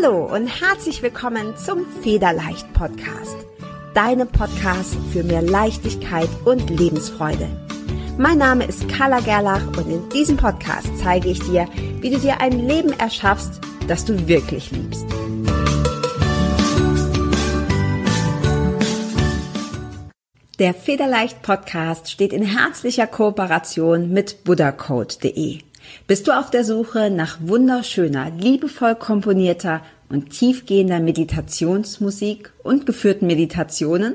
Hallo und herzlich willkommen zum Federleicht Podcast. Deinem Podcast für mehr Leichtigkeit und Lebensfreude. Mein Name ist Carla Gerlach und in diesem Podcast zeige ich dir, wie du dir ein Leben erschaffst, das du wirklich liebst. Der Federleicht Podcast steht in herzlicher Kooperation mit buddhacode.de. Bist du auf der Suche nach wunderschöner, liebevoll komponierter und tiefgehender Meditationsmusik und geführten Meditationen?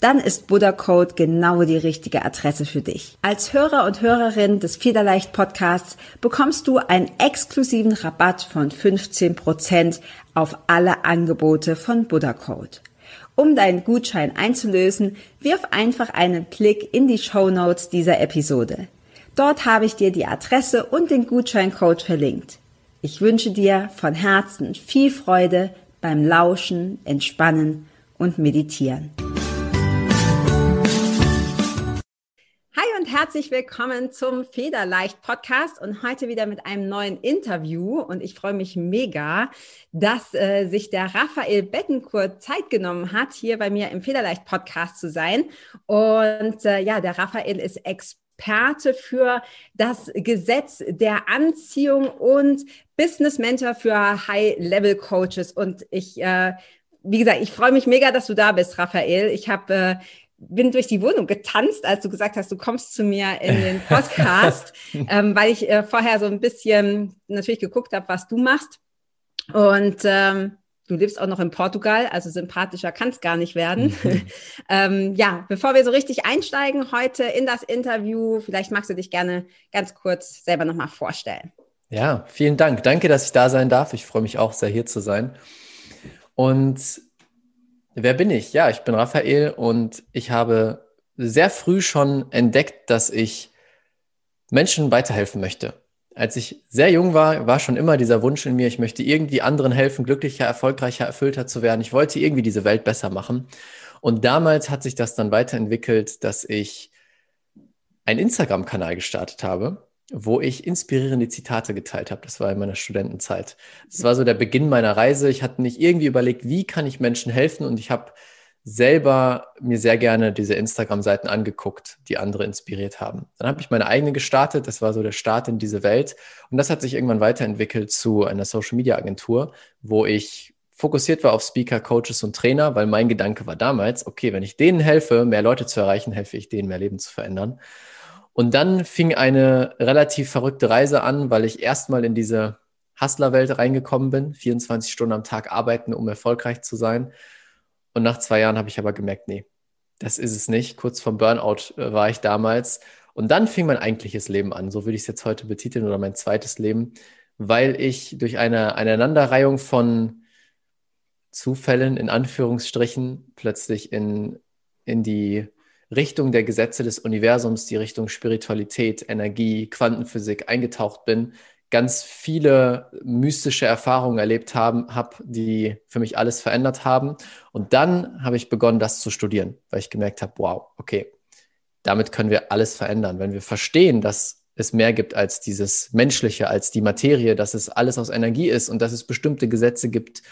Dann ist Buddha Code genau die richtige Adresse für dich. Als Hörer und Hörerin des Federleicht Podcasts bekommst du einen exklusiven Rabatt von 15% auf alle Angebote von Buddha Code. Um deinen Gutschein einzulösen, wirf einfach einen Blick in die Show Notes dieser Episode. Dort habe ich dir die Adresse und den Gutscheincode verlinkt. Ich wünsche dir von Herzen viel Freude beim Lauschen, Entspannen und Meditieren. Hi und herzlich willkommen zum Federleicht Podcast und heute wieder mit einem neuen Interview. Und ich freue mich mega, dass äh, sich der Raphael Bettencourt Zeit genommen hat, hier bei mir im Federleicht Podcast zu sein. Und äh, ja, der Raphael ist Experte Experte für das Gesetz der Anziehung und Business Mentor für High-Level Coaches. Und ich, äh, wie gesagt, ich freue mich mega, dass du da bist, Raphael. Ich habe äh, bin durch die Wohnung getanzt, als du gesagt hast, du kommst zu mir in den Podcast, ähm, weil ich äh, vorher so ein bisschen natürlich geguckt habe, was du machst. Und ähm, Du lebst auch noch in Portugal, also sympathischer kann es gar nicht werden. Mhm. ähm, ja, bevor wir so richtig einsteigen heute in das Interview, vielleicht magst du dich gerne ganz kurz selber nochmal vorstellen. Ja, vielen Dank. Danke, dass ich da sein darf. Ich freue mich auch sehr, hier zu sein. Und wer bin ich? Ja, ich bin Raphael und ich habe sehr früh schon entdeckt, dass ich Menschen weiterhelfen möchte als ich sehr jung war, war schon immer dieser Wunsch in mir, ich möchte irgendwie anderen helfen, glücklicher, erfolgreicher, erfüllter zu werden. Ich wollte irgendwie diese Welt besser machen. Und damals hat sich das dann weiterentwickelt, dass ich einen Instagram-Kanal gestartet habe, wo ich inspirierende Zitate geteilt habe. Das war in meiner Studentenzeit. Das war so der Beginn meiner Reise. Ich hatte nicht irgendwie überlegt, wie kann ich Menschen helfen? Und ich habe selber mir sehr gerne diese Instagram-Seiten angeguckt, die andere inspiriert haben. Dann habe ich meine eigene gestartet, das war so der Start in diese Welt und das hat sich irgendwann weiterentwickelt zu einer Social-Media-Agentur, wo ich fokussiert war auf Speaker, Coaches und Trainer, weil mein Gedanke war damals, okay, wenn ich denen helfe, mehr Leute zu erreichen, helfe ich denen, mehr Leben zu verändern. Und dann fing eine relativ verrückte Reise an, weil ich erstmal in diese Hustler-Welt reingekommen bin, 24 Stunden am Tag arbeiten, um erfolgreich zu sein und nach zwei Jahren habe ich aber gemerkt, nee, das ist es nicht. Kurz vom Burnout äh, war ich damals. Und dann fing mein eigentliches Leben an. So würde ich es jetzt heute betiteln oder mein zweites Leben, weil ich durch eine Aneinanderreihung von Zufällen in Anführungsstrichen plötzlich in, in die Richtung der Gesetze des Universums, die Richtung Spiritualität, Energie, Quantenphysik eingetaucht bin, ganz viele mystische Erfahrungen erlebt haben, habe, die für mich alles verändert haben. Und dann habe ich begonnen, das zu studieren, weil ich gemerkt habe, wow, okay, damit können wir alles verändern. Wenn wir verstehen, dass es mehr gibt als dieses Menschliche, als die Materie, dass es alles aus Energie ist und dass es bestimmte Gesetze gibt,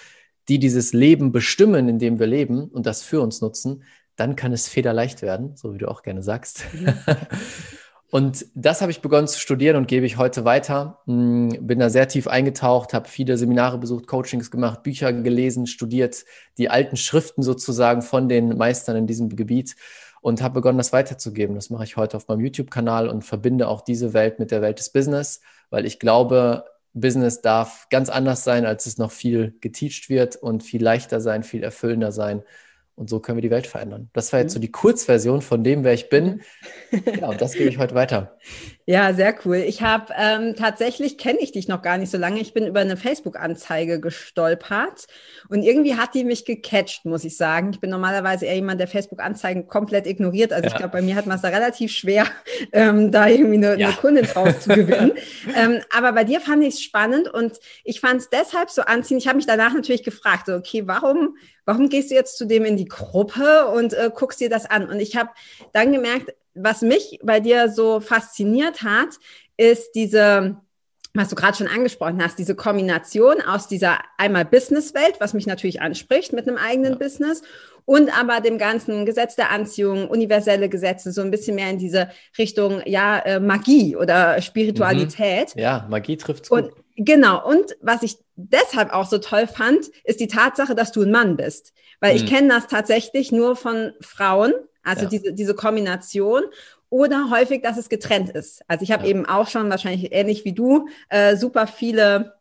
die dieses Leben bestimmen, in dem wir leben und das für uns nutzen, dann kann es federleicht werden, so wie du auch gerne sagst. Mhm. Und das habe ich begonnen zu studieren und gebe ich heute weiter. Hm, bin da sehr tief eingetaucht, habe viele Seminare besucht, Coachings gemacht, Bücher gelesen, studiert, die alten Schriften sozusagen von den Meistern in diesem Gebiet und habe begonnen, das weiterzugeben. Das mache ich heute auf meinem YouTube-Kanal und verbinde auch diese Welt mit der Welt des Business, weil ich glaube, Business darf ganz anders sein, als es noch viel geteacht wird und viel leichter sein, viel erfüllender sein. Und so können wir die Welt verändern. Das war jetzt so mhm. die Kurzversion von dem, wer ich bin. Ja, und das gebe ich heute weiter. Ja, sehr cool. Ich habe ähm, tatsächlich kenne ich dich noch gar nicht so lange. Ich bin über eine Facebook-Anzeige gestolpert und irgendwie hat die mich gecatcht, muss ich sagen. Ich bin normalerweise eher jemand, der Facebook-Anzeigen komplett ignoriert. Also ja. ich glaube, bei mir hat man es da relativ schwer, ähm, da irgendwie eine, ja. eine Kundin draus zu gewinnen. ähm, aber bei dir fand ich es spannend und ich fand es deshalb so anziehend. Ich habe mich danach natürlich gefragt, so, okay, warum, warum gehst du jetzt zu dem in die Gruppe und äh, guckst dir das an? Und ich habe dann gemerkt, was mich bei dir so fasziniert hat, ist diese was du gerade schon angesprochen hast, diese Kombination aus dieser einmal Businesswelt, was mich natürlich anspricht mit einem eigenen ja. Business und aber dem ganzen Gesetz der Anziehung, universelle Gesetze, so ein bisschen mehr in diese Richtung, ja, äh, Magie oder Spiritualität. Mhm. Ja, Magie trifft gut. Und, genau. Und was ich deshalb auch so toll fand, ist die Tatsache, dass du ein Mann bist. Weil mhm. ich kenne das tatsächlich nur von Frauen, also ja. diese, diese Kombination oder häufig, dass es getrennt ist. Also ich habe ja. eben auch schon wahrscheinlich ähnlich wie du äh, super viele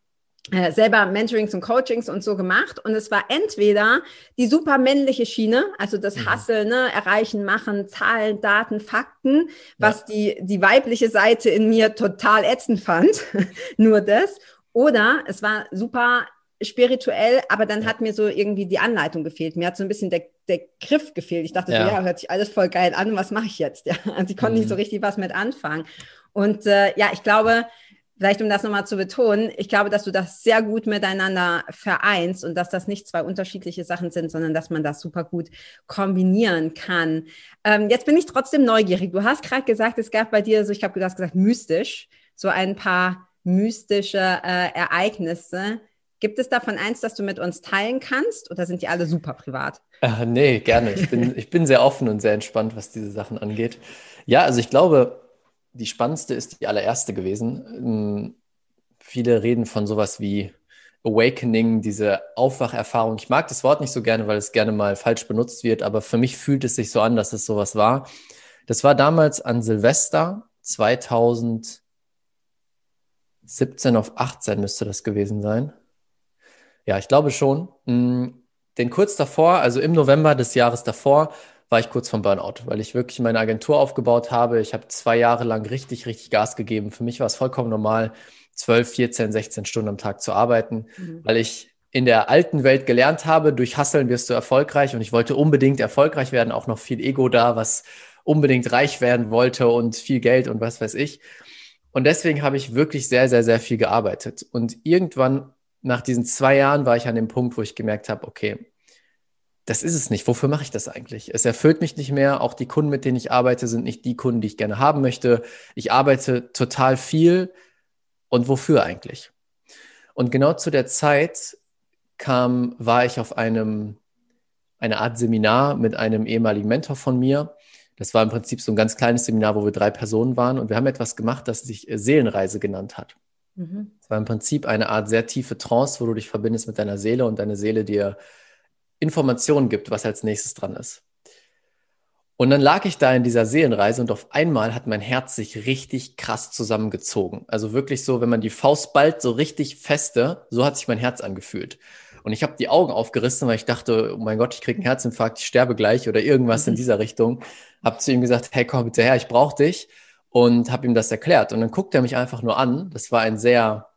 äh, selber Mentorings und Coachings und so gemacht und es war entweder die super männliche Schiene, also das mhm. Hustle, ne, erreichen, machen, Zahlen, Daten, Fakten, was ja. die die weibliche Seite in mir total ätzend fand, nur das, oder es war super spirituell, aber dann hat mir so irgendwie die Anleitung gefehlt. Mir hat so ein bisschen der, der Griff gefehlt. Ich dachte ja. so, ja, hört sich alles voll geil an, was mache ich jetzt? Ja, also ich konnte mhm. nicht so mhm. richtig was mit anfangen. Und äh, ja, ich glaube, vielleicht um das nochmal zu betonen, ich glaube, dass du das sehr gut miteinander vereinst und dass das nicht zwei unterschiedliche Sachen sind, sondern dass man das super gut kombinieren kann. Ähm, jetzt bin ich trotzdem neugierig. Du hast gerade gesagt, es gab bei dir so, ich habe gesagt, mystisch, so ein paar mystische äh, Ereignisse. Gibt es davon eins, das du mit uns teilen kannst oder sind die alle super privat? Äh, nee, gerne. Ich bin, ich bin sehr offen und sehr entspannt, was diese Sachen angeht. Ja, also ich glaube, die spannendste ist die allererste gewesen. Ähm, viele reden von sowas wie Awakening, diese Aufwacherfahrung. Ich mag das Wort nicht so gerne, weil es gerne mal falsch benutzt wird, aber für mich fühlt es sich so an, dass es sowas war. Das war damals an Silvester 2017 auf 18 müsste das gewesen sein. Ja, ich glaube schon. Mm, denn kurz davor, also im November des Jahres davor, war ich kurz vom Burnout, weil ich wirklich meine Agentur aufgebaut habe. Ich habe zwei Jahre lang richtig, richtig Gas gegeben. Für mich war es vollkommen normal, 12, 14, 16 Stunden am Tag zu arbeiten, mhm. weil ich in der alten Welt gelernt habe, durch Hasseln wirst du erfolgreich und ich wollte unbedingt erfolgreich werden, auch noch viel Ego da, was unbedingt reich werden wollte und viel Geld und was weiß ich. Und deswegen habe ich wirklich sehr, sehr, sehr viel gearbeitet. Und irgendwann nach diesen zwei Jahren war ich an dem Punkt, wo ich gemerkt habe, okay, das ist es nicht. Wofür mache ich das eigentlich? Es erfüllt mich nicht mehr. Auch die Kunden, mit denen ich arbeite, sind nicht die Kunden, die ich gerne haben möchte. Ich arbeite total viel. Und wofür eigentlich? Und genau zu der Zeit kam, war ich auf einem, eine Art Seminar mit einem ehemaligen Mentor von mir. Das war im Prinzip so ein ganz kleines Seminar, wo wir drei Personen waren. Und wir haben etwas gemacht, das sich Seelenreise genannt hat. Mhm. Es war im Prinzip eine Art sehr tiefe Trance, wo du dich verbindest mit deiner Seele und deine Seele dir Informationen gibt, was als nächstes dran ist. Und dann lag ich da in dieser Seelenreise und auf einmal hat mein Herz sich richtig krass zusammengezogen. Also wirklich so, wenn man die Faust ballt, so richtig feste, so hat sich mein Herz angefühlt. Und ich habe die Augen aufgerissen, weil ich dachte, oh mein Gott, ich kriege einen Herzinfarkt, ich sterbe gleich oder irgendwas mhm. in dieser Richtung. Hab zu ihm gesagt, hey, komm bitte her, ich brauche dich und habe ihm das erklärt. Und dann guckt er mich einfach nur an. Das war ein sehr,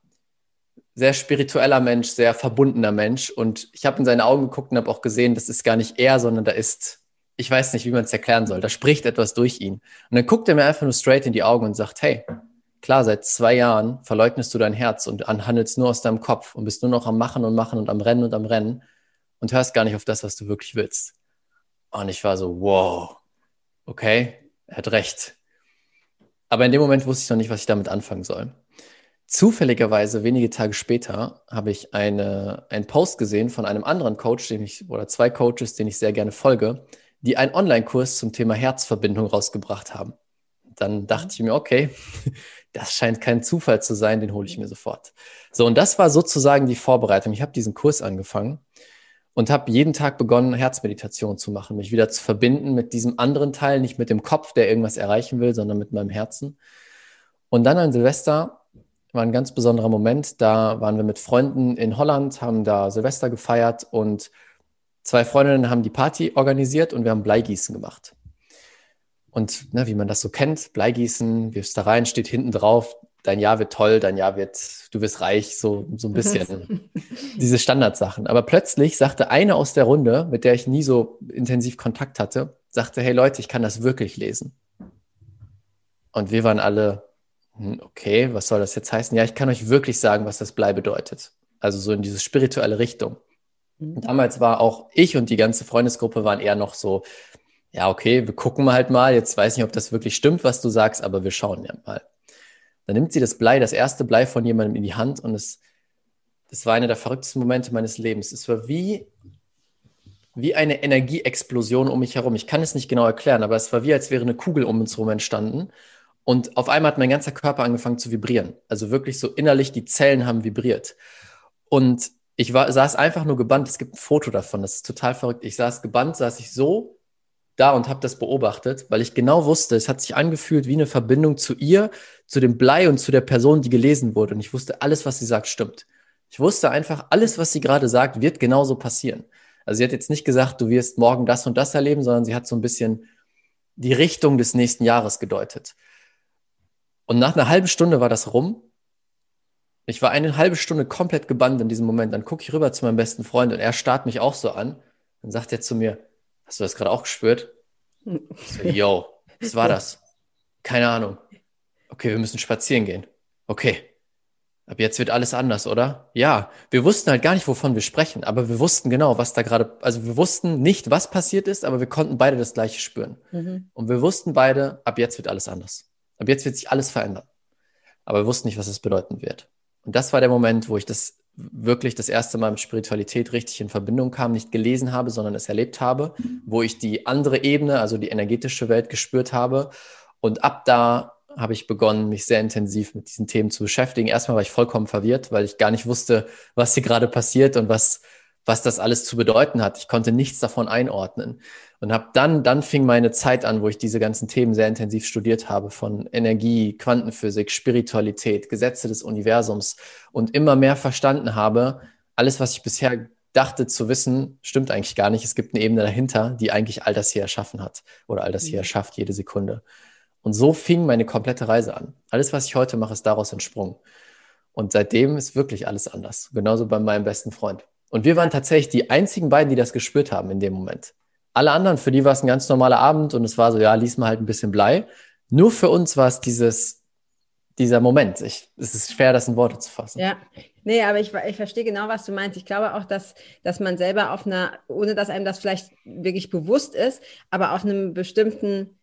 sehr spiritueller Mensch, sehr verbundener Mensch. Und ich habe in seine Augen geguckt und habe auch gesehen, das ist gar nicht er, sondern da ist, ich weiß nicht, wie man es erklären soll, da spricht etwas durch ihn. Und dann guckt er mir einfach nur straight in die Augen und sagt, hey, klar, seit zwei Jahren verleugnest du dein Herz und handelst nur aus deinem Kopf und bist nur noch am Machen und Machen und am Rennen und am Rennen und hörst gar nicht auf das, was du wirklich willst. Und ich war so, wow, okay, er hat recht aber in dem Moment wusste ich noch nicht, was ich damit anfangen soll. Zufälligerweise, wenige Tage später, habe ich eine, einen Post gesehen von einem anderen Coach, den ich, oder zwei Coaches, den ich sehr gerne folge, die einen Online-Kurs zum Thema Herzverbindung rausgebracht haben. Dann dachte ich mir, okay, das scheint kein Zufall zu sein, den hole ich mir sofort. So, und das war sozusagen die Vorbereitung. Ich habe diesen Kurs angefangen und habe jeden Tag begonnen, Herzmeditation zu machen, mich wieder zu verbinden mit diesem anderen Teil, nicht mit dem Kopf, der irgendwas erreichen will, sondern mit meinem Herzen. Und dann an Silvester war ein ganz besonderer Moment. Da waren wir mit Freunden in Holland, haben da Silvester gefeiert und zwei Freundinnen haben die Party organisiert und wir haben Bleigießen gemacht. Und ne, wie man das so kennt, Bleigießen, wirfst da rein, steht hinten drauf, dein Jahr wird toll, dein Jahr wird, du wirst reich, so, so ein bisschen diese Standardsachen. Aber plötzlich sagte eine aus der Runde, mit der ich nie so intensiv Kontakt hatte, sagte, hey Leute, ich kann das wirklich lesen. Und wir waren alle, hm, okay, was soll das jetzt heißen? Ja, ich kann euch wirklich sagen, was das Blei bedeutet. Also so in diese spirituelle Richtung. Mhm. Damals war auch ich und die ganze Freundesgruppe waren eher noch so, ja, okay, wir gucken halt mal. Jetzt weiß ich nicht, ob das wirklich stimmt, was du sagst, aber wir schauen ja mal. Dann nimmt sie das Blei, das erste Blei von jemandem in die Hand und es, das war einer der verrücktesten Momente meines Lebens. Es war wie, wie eine Energieexplosion um mich herum. Ich kann es nicht genau erklären, aber es war wie, als wäre eine Kugel um uns herum entstanden. Und auf einmal hat mein ganzer Körper angefangen zu vibrieren. Also wirklich so innerlich, die Zellen haben vibriert. Und ich war, saß einfach nur gebannt. Es gibt ein Foto davon, das ist total verrückt. Ich saß gebannt, saß ich so da und habe das beobachtet, weil ich genau wusste, es hat sich angefühlt wie eine Verbindung zu ihr, zu dem Blei und zu der Person, die gelesen wurde. Und ich wusste, alles, was sie sagt, stimmt. Ich wusste einfach, alles, was sie gerade sagt, wird genauso passieren. Also sie hat jetzt nicht gesagt, du wirst morgen das und das erleben, sondern sie hat so ein bisschen die Richtung des nächsten Jahres gedeutet. Und nach einer halben Stunde war das rum. Ich war eine halbe Stunde komplett gebannt in diesem Moment. Dann gucke ich rüber zu meinem besten Freund und er starrt mich auch so an. Dann sagt er zu mir, hast du das gerade auch gespürt? So, yo, was war das? Keine Ahnung. Okay, wir müssen spazieren gehen. Okay. Ab jetzt wird alles anders, oder? Ja, wir wussten halt gar nicht, wovon wir sprechen, aber wir wussten genau, was da gerade, also wir wussten nicht, was passiert ist, aber wir konnten beide das Gleiche spüren. Mhm. Und wir wussten beide, ab jetzt wird alles anders. Ab jetzt wird sich alles verändern. Aber wir wussten nicht, was es bedeuten wird. Und das war der Moment, wo ich das wirklich das erste Mal mit Spiritualität richtig in Verbindung kam, nicht gelesen habe, sondern es erlebt habe, wo ich die andere Ebene, also die energetische Welt gespürt habe. Und ab da habe ich begonnen, mich sehr intensiv mit diesen Themen zu beschäftigen. Erstmal war ich vollkommen verwirrt, weil ich gar nicht wusste, was hier gerade passiert und was, was das alles zu bedeuten hat. Ich konnte nichts davon einordnen und habe dann, dann fing meine Zeit an, wo ich diese ganzen Themen sehr intensiv studiert habe von Energie, Quantenphysik, Spiritualität, Gesetze des Universums und immer mehr verstanden habe, alles, was ich bisher dachte zu wissen, stimmt eigentlich gar nicht. Es gibt eine Ebene dahinter, die eigentlich all das hier erschaffen hat oder all das hier mhm. erschafft, jede Sekunde. Und so fing meine komplette Reise an. Alles, was ich heute mache, ist daraus entsprungen. Und seitdem ist wirklich alles anders. Genauso bei meinem besten Freund. Und wir waren tatsächlich die einzigen beiden, die das gespürt haben in dem Moment. Alle anderen, für die war es ein ganz normaler Abend und es war so, ja, lies mal halt ein bisschen Blei. Nur für uns war es dieses, dieser Moment. Ich, es ist schwer, das in Worte zu fassen. Ja, nee, aber ich, ich verstehe genau, was du meinst. Ich glaube auch, dass, dass man selber auf einer, ohne dass einem das vielleicht wirklich bewusst ist, aber auf einem bestimmten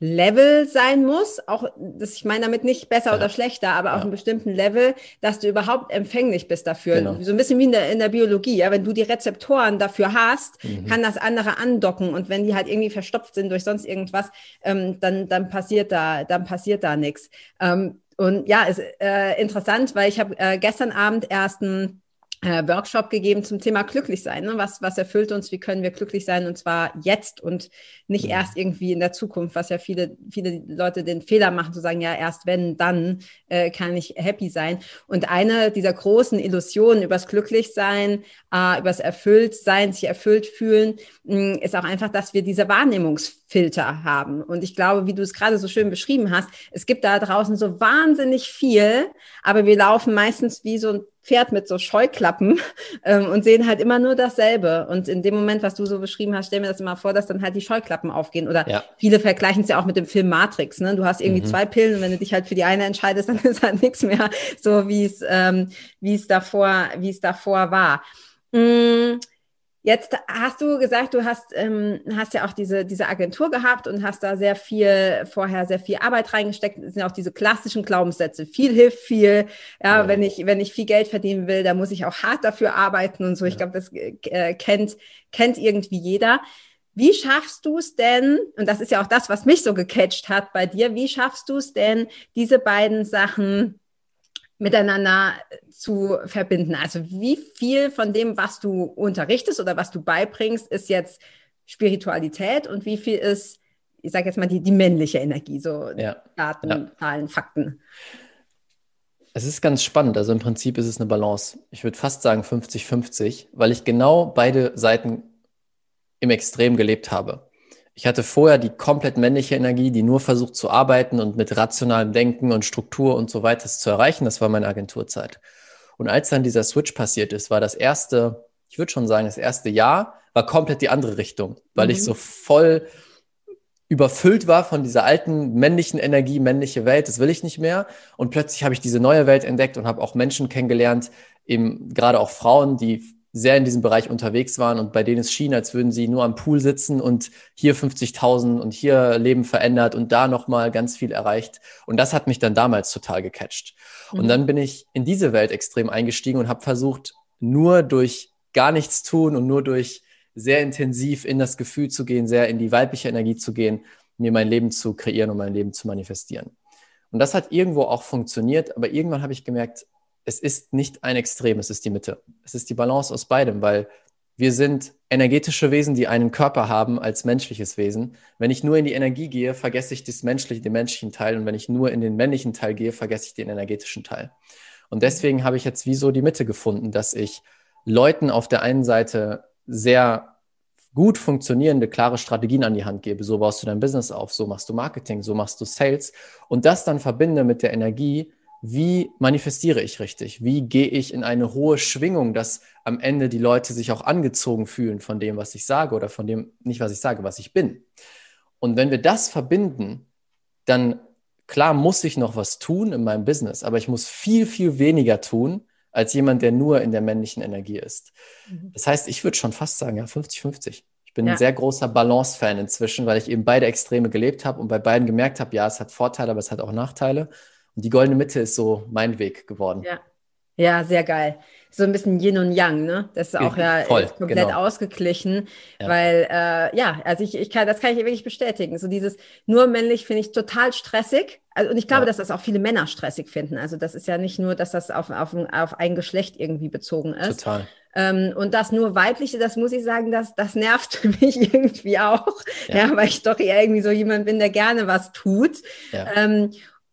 Level sein muss, auch das, ich meine damit nicht besser ja. oder schlechter, aber ja. auf einem bestimmten Level, dass du überhaupt empfänglich bist dafür. Genau. So ein bisschen wie in der, in der Biologie. Ja? Wenn du die Rezeptoren dafür hast, mhm. kann das andere andocken und wenn die halt irgendwie verstopft sind durch sonst irgendwas, ähm, dann, dann passiert da, dann passiert da nichts. Ähm, und ja, ist äh, interessant, weil ich habe äh, gestern Abend erst ein äh, Workshop gegeben zum Thema glücklich sein. Ne? Was, was erfüllt uns? Wie können wir glücklich sein? Und zwar jetzt und nicht mhm. erst irgendwie in der Zukunft, was ja viele, viele Leute den Fehler machen, zu sagen, ja, erst wenn, dann äh, kann ich happy sein. Und eine dieser großen Illusionen übers Glücklichsein, äh, übers Erfülltsein, sich erfüllt fühlen, mh, mm, ist auch einfach, dass wir diese Wahrnehmungsfilter haben. Und ich glaube, wie du es gerade so schön beschrieben hast, es gibt da draußen so wahnsinnig viel, aber wir laufen meistens wie so ein Pferd mit so Scheuklappen ähm, und sehen halt immer nur dasselbe. Und in dem Moment, was du so beschrieben hast, stell mir das immer vor, dass dann halt die Scheuklappen aufgehen. Oder ja. viele vergleichen es ja auch mit dem Film Matrix. Ne? Du hast irgendwie mhm. zwei Pillen und wenn du dich halt für die eine entscheidest, dann ist halt nichts mehr so, wie es ähm, wie es davor, wie es davor war. Mm Jetzt hast du gesagt, du hast, ähm, hast ja auch diese, diese Agentur gehabt und hast da sehr viel, vorher sehr viel Arbeit reingesteckt. Das sind auch diese klassischen Glaubenssätze. Viel hilft viel. Ja, ja. wenn ich, wenn ich viel Geld verdienen will, dann muss ich auch hart dafür arbeiten und so. Ich glaube, das äh, kennt, kennt irgendwie jeder. Wie schaffst du es denn, und das ist ja auch das, was mich so gecatcht hat bei dir, wie schaffst du es denn, diese beiden Sachen miteinander zu verbinden. Also wie viel von dem, was du unterrichtest oder was du beibringst, ist jetzt Spiritualität und wie viel ist, ich sage jetzt mal, die, die männliche Energie, so ja. Daten, ja. Zahlen, Fakten. Es ist ganz spannend. Also im Prinzip ist es eine Balance. Ich würde fast sagen 50-50, weil ich genau beide Seiten im Extrem gelebt habe. Ich hatte vorher die komplett männliche Energie, die nur versucht zu arbeiten und mit rationalem Denken und Struktur und so weiter zu erreichen. Das war meine Agenturzeit. Und als dann dieser Switch passiert ist, war das erste, ich würde schon sagen, das erste Jahr war komplett die andere Richtung, weil mhm. ich so voll überfüllt war von dieser alten männlichen Energie, männliche Welt, das will ich nicht mehr. Und plötzlich habe ich diese neue Welt entdeckt und habe auch Menschen kennengelernt, eben gerade auch Frauen, die sehr in diesem Bereich unterwegs waren und bei denen es schien, als würden sie nur am Pool sitzen und hier 50.000 und hier Leben verändert und da nochmal ganz viel erreicht. Und das hat mich dann damals total gecatcht. Mhm. Und dann bin ich in diese Welt extrem eingestiegen und habe versucht, nur durch gar nichts tun und nur durch sehr intensiv in das Gefühl zu gehen, sehr in die weibliche Energie zu gehen, mir mein Leben zu kreieren und mein Leben zu manifestieren. Und das hat irgendwo auch funktioniert, aber irgendwann habe ich gemerkt, es ist nicht ein Extrem, es ist die Mitte. Es ist die Balance aus beidem, weil wir sind energetische Wesen, die einen Körper haben als menschliches Wesen. Wenn ich nur in die Energie gehe, vergesse ich das menschliche, den menschlichen Teil. Und wenn ich nur in den männlichen Teil gehe, vergesse ich den energetischen Teil. Und deswegen habe ich jetzt wie so die Mitte gefunden, dass ich Leuten auf der einen Seite sehr gut funktionierende, klare Strategien an die Hand gebe. So baust du dein Business auf, so machst du Marketing, so machst du Sales und das dann verbinde mit der Energie, wie manifestiere ich richtig? Wie gehe ich in eine hohe Schwingung, dass am Ende die Leute sich auch angezogen fühlen von dem, was ich sage oder von dem, nicht was ich sage, was ich bin? Und wenn wir das verbinden, dann klar muss ich noch was tun in meinem Business, aber ich muss viel, viel weniger tun als jemand, der nur in der männlichen Energie ist. Mhm. Das heißt, ich würde schon fast sagen, ja, 50-50. Ich bin ja. ein sehr großer Balance-Fan inzwischen, weil ich eben beide Extreme gelebt habe und bei beiden gemerkt habe, ja, es hat Vorteile, aber es hat auch Nachteile. Die goldene Mitte ist so mein Weg geworden. Ja, ja sehr geil. So ein bisschen Yin und Yang, ne? Das ist auch ja Voll, komplett genau. ausgeglichen, ja. weil äh, ja, also ich, ich kann, das kann ich wirklich bestätigen. So dieses nur männlich finde ich total stressig. Also, und ich glaube, ja. dass das auch viele Männer stressig finden. Also das ist ja nicht nur, dass das auf, auf, auf ein Geschlecht irgendwie bezogen ist. Total. Ähm, und das nur weibliche, das muss ich sagen, das, das nervt mich irgendwie auch. Ja. ja weil ich doch eher irgendwie so jemand bin, der gerne was tut. Ja. Ähm,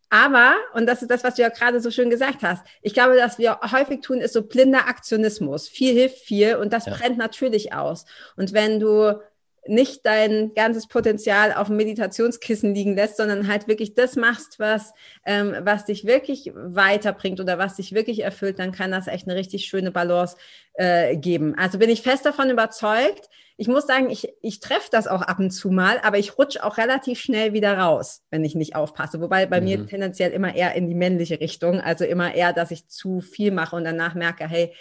aber, und das ist das, was du ja gerade so schön gesagt hast, ich glaube, dass wir häufig tun, ist so blinder Aktionismus. Viel hilft viel und das ja. brennt natürlich aus. Und wenn du nicht dein ganzes Potenzial auf dem Meditationskissen liegen lässt, sondern halt wirklich das machst, was, ähm, was dich wirklich weiterbringt oder was dich wirklich erfüllt, dann kann das echt eine richtig schöne Balance äh, geben. Also bin ich fest davon überzeugt, ich muss sagen, ich, ich treffe das auch ab und zu mal, aber ich rutsche auch relativ schnell wieder raus, wenn ich nicht aufpasse. Wobei bei mhm. mir tendenziell immer eher in die männliche Richtung, also immer eher, dass ich zu viel mache und danach merke, hey,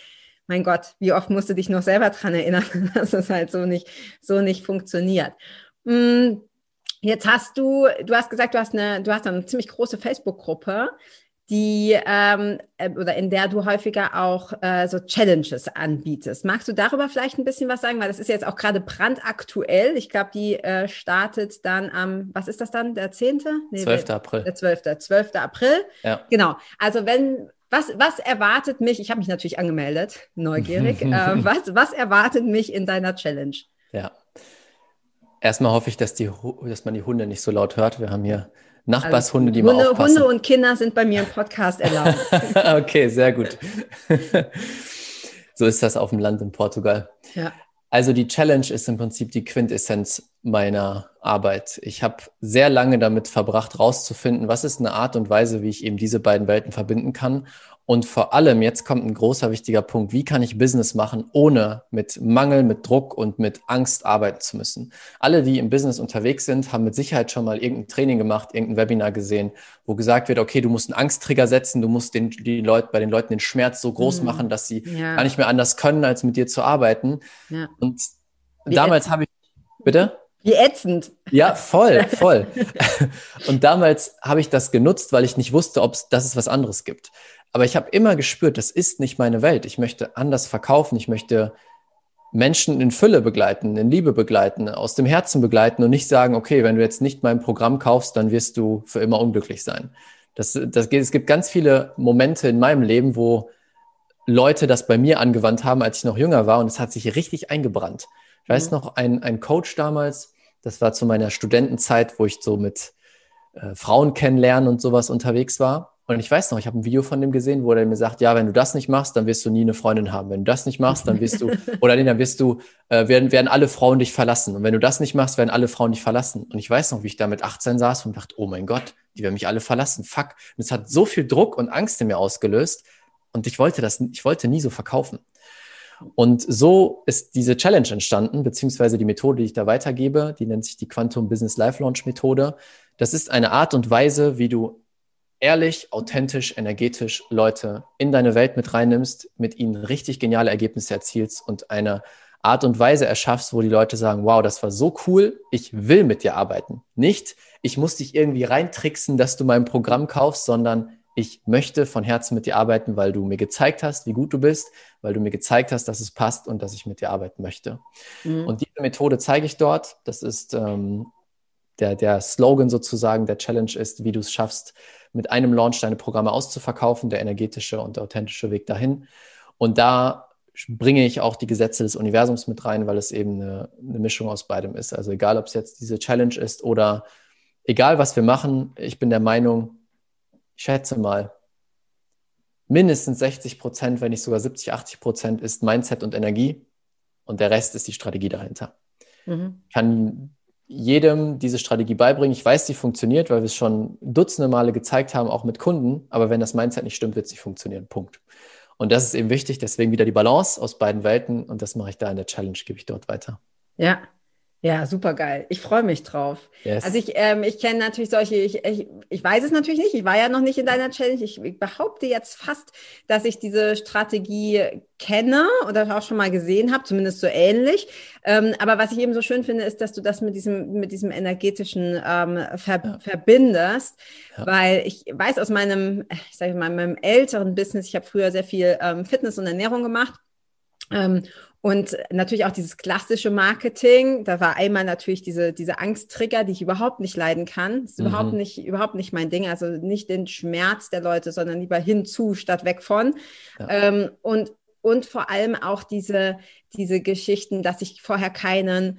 mein Gott, wie oft musst du dich noch selber dran erinnern, dass es halt so nicht, so nicht funktioniert. Hm, jetzt hast du, du hast gesagt, du hast eine, du hast eine ziemlich große Facebook-Gruppe die ähm, äh, oder in der du häufiger auch äh, so Challenges anbietest. Magst du darüber vielleicht ein bisschen was sagen? Weil das ist jetzt auch gerade brandaktuell. Ich glaube, die äh, startet dann am, was ist das dann, der 10.? Nee, 12. April. Der 12. 12. April. Ja. Genau. Also wenn, was, was erwartet mich, ich habe mich natürlich angemeldet, neugierig, äh, was, was erwartet mich in deiner Challenge? Ja. Erstmal hoffe ich, dass, die, dass man die Hunde nicht so laut hört. Wir haben hier Nachbarshunde, die Hunde, mal aufpassen. Hunde und Kinder sind bei mir im Podcast erlaubt. okay, sehr gut. so ist das auf dem Land in Portugal. Ja. Also die Challenge ist im Prinzip die Quintessenz meiner Arbeit. Ich habe sehr lange damit verbracht, rauszufinden, was ist eine Art und Weise, wie ich eben diese beiden Welten verbinden kann und vor allem, jetzt kommt ein großer wichtiger Punkt, wie kann ich Business machen, ohne mit Mangel, mit Druck und mit Angst arbeiten zu müssen. Alle, die im Business unterwegs sind, haben mit Sicherheit schon mal irgendein Training gemacht, irgendein Webinar gesehen, wo gesagt wird, okay, du musst einen Angsttrigger setzen, du musst den, die Leute, bei den Leuten den Schmerz so groß mhm. machen, dass sie ja. gar nicht mehr anders können, als mit dir zu arbeiten. Ja. Und wie damals habe ich, bitte? Wie ätzend. Ja, voll, voll. und damals habe ich das genutzt, weil ich nicht wusste, ob es, dass es was anderes gibt. Aber ich habe immer gespürt, das ist nicht meine Welt. Ich möchte anders verkaufen. Ich möchte Menschen in Fülle begleiten, in Liebe begleiten, aus dem Herzen begleiten und nicht sagen, okay, wenn du jetzt nicht mein Programm kaufst, dann wirst du für immer unglücklich sein. Das, das geht, es gibt ganz viele Momente in meinem Leben, wo Leute das bei mir angewandt haben, als ich noch jünger war und es hat sich richtig eingebrannt. Ich weiß mhm. noch, ein, ein Coach damals, das war zu meiner Studentenzeit, wo ich so mit äh, Frauen kennenlernen und sowas unterwegs war. Und ich weiß noch, ich habe ein Video von dem gesehen, wo er mir sagt, ja, wenn du das nicht machst, dann wirst du nie eine Freundin haben. Wenn du das nicht machst, dann wirst du, oder nee, dann wirst du, äh, werden, werden alle Frauen dich verlassen. Und wenn du das nicht machst, werden alle Frauen dich verlassen. Und ich weiß noch, wie ich da mit 18 saß und dachte, oh mein Gott, die werden mich alle verlassen. Fuck. Und es hat so viel Druck und Angst in mir ausgelöst. Und ich wollte das, ich wollte nie so verkaufen. Und so ist diese Challenge entstanden, beziehungsweise die Methode, die ich da weitergebe, die nennt sich die Quantum Business Life Launch Methode. Das ist eine Art und Weise, wie du ehrlich, authentisch, energetisch Leute in deine Welt mit reinnimmst, mit ihnen richtig geniale Ergebnisse erzielst und eine Art und Weise erschaffst, wo die Leute sagen, wow, das war so cool, ich will mit dir arbeiten. Nicht, ich muss dich irgendwie reintricksen, dass du mein Programm kaufst, sondern ich möchte von Herzen mit dir arbeiten, weil du mir gezeigt hast, wie gut du bist, weil du mir gezeigt hast, dass es passt und dass ich mit dir arbeiten möchte. Mhm. Und diese Methode zeige ich dort. Das ist ähm, der, der Slogan sozusagen der Challenge ist, wie du es schaffst, mit einem Launch deine Programme auszuverkaufen, der energetische und der authentische Weg dahin. Und da bringe ich auch die Gesetze des Universums mit rein, weil es eben eine, eine Mischung aus beidem ist. Also egal, ob es jetzt diese Challenge ist oder egal, was wir machen, ich bin der Meinung, ich schätze mal, mindestens 60 Prozent, wenn nicht sogar 70, 80 Prozent ist Mindset und Energie und der Rest ist die Strategie dahinter. Mhm. Ich kann jedem diese Strategie beibringen. Ich weiß, die funktioniert, weil wir es schon dutzende Male gezeigt haben, auch mit Kunden. Aber wenn das Mindset nicht stimmt, wird nicht funktionieren. Punkt. Und das ist eben wichtig. Deswegen wieder die Balance aus beiden Welten. Und das mache ich da in der Challenge, gebe ich dort weiter. Ja, ja, super geil. Ich freue mich drauf. Yes. Also ich, ähm, ich kenne natürlich solche, ich, ich, ich weiß es natürlich nicht, ich war ja noch nicht in deiner Challenge. Ich, ich behaupte jetzt fast, dass ich diese Strategie kenne oder auch schon mal gesehen habe, zumindest so ähnlich. Ähm, aber was ich eben so schön finde, ist, dass du das mit diesem, mit diesem energetischen ähm, ver ja. verbindest, ja. weil ich weiß aus meinem, ich sage mal, meinem älteren Business, ich habe früher sehr viel ähm, Fitness und Ernährung gemacht. Ähm, und natürlich auch dieses klassische Marketing. Da war einmal natürlich diese, diese Angsttrigger, die ich überhaupt nicht leiden kann. Das ist mhm. überhaupt nicht, überhaupt nicht mein Ding. Also nicht den Schmerz der Leute, sondern lieber hinzu statt weg von. Ja. Ähm, und, und vor allem auch diese, diese Geschichten, dass ich vorher keinen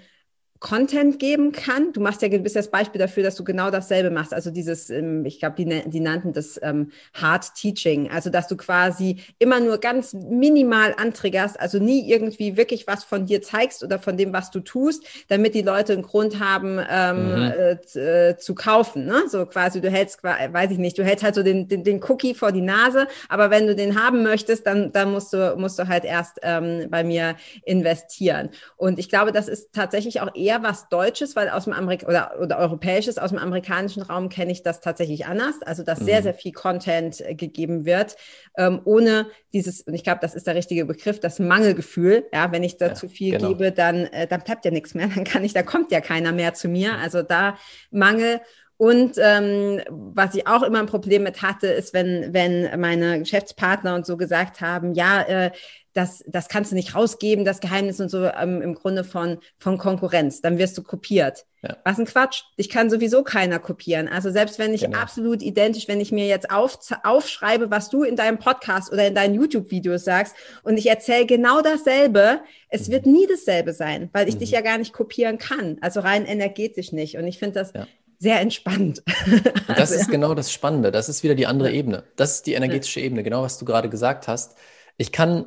Content geben kann. Du machst ja, du bist das Beispiel dafür, dass du genau dasselbe machst. Also dieses, ähm, ich glaube, die, die, nannten das ähm, Hard Teaching. Also, dass du quasi immer nur ganz minimal antriggerst, also nie irgendwie wirklich was von dir zeigst oder von dem, was du tust, damit die Leute einen Grund haben, ähm, mhm. äh, äh zu kaufen. Ne? So quasi, du hältst, weiß ich nicht, du hältst halt so den, den, den Cookie vor die Nase, aber wenn du den haben möchtest, dann, dann musst du, musst du halt erst ähm, bei mir investieren. Und ich glaube, das ist tatsächlich auch eher eher was Deutsches, weil aus dem Amerik oder, oder Europäisches, aus dem amerikanischen Raum kenne ich das tatsächlich anders. Also, dass mhm. sehr, sehr viel Content äh, gegeben wird, ähm, ohne dieses, und ich glaube, das ist der richtige Begriff, das Mangelgefühl. Ja, wenn ich da ja, zu viel genau. gebe, dann, äh, dann bleibt ja nichts mehr, dann kann ich, da kommt ja keiner mehr zu mir. Also da Mangel. Und ähm, was ich auch immer ein Problem mit hatte, ist, wenn, wenn meine Geschäftspartner und so gesagt haben, ja, äh, das, das kannst du nicht rausgeben, das Geheimnis und so ähm, im Grunde von, von Konkurrenz. Dann wirst du kopiert. Ja. Was ein Quatsch. Ich kann sowieso keiner kopieren. Also selbst wenn ich genau. absolut identisch, wenn ich mir jetzt auf, aufschreibe, was du in deinem Podcast oder in deinen YouTube-Videos sagst und ich erzähle genau dasselbe, es mhm. wird nie dasselbe sein, weil ich mhm. dich ja gar nicht kopieren kann. Also rein energetisch nicht. Und ich finde das ja sehr entspannt. Und das also, ist genau das Spannende. Das ist wieder die andere Ebene. Das ist die energetische Ebene, genau was du gerade gesagt hast. Ich kann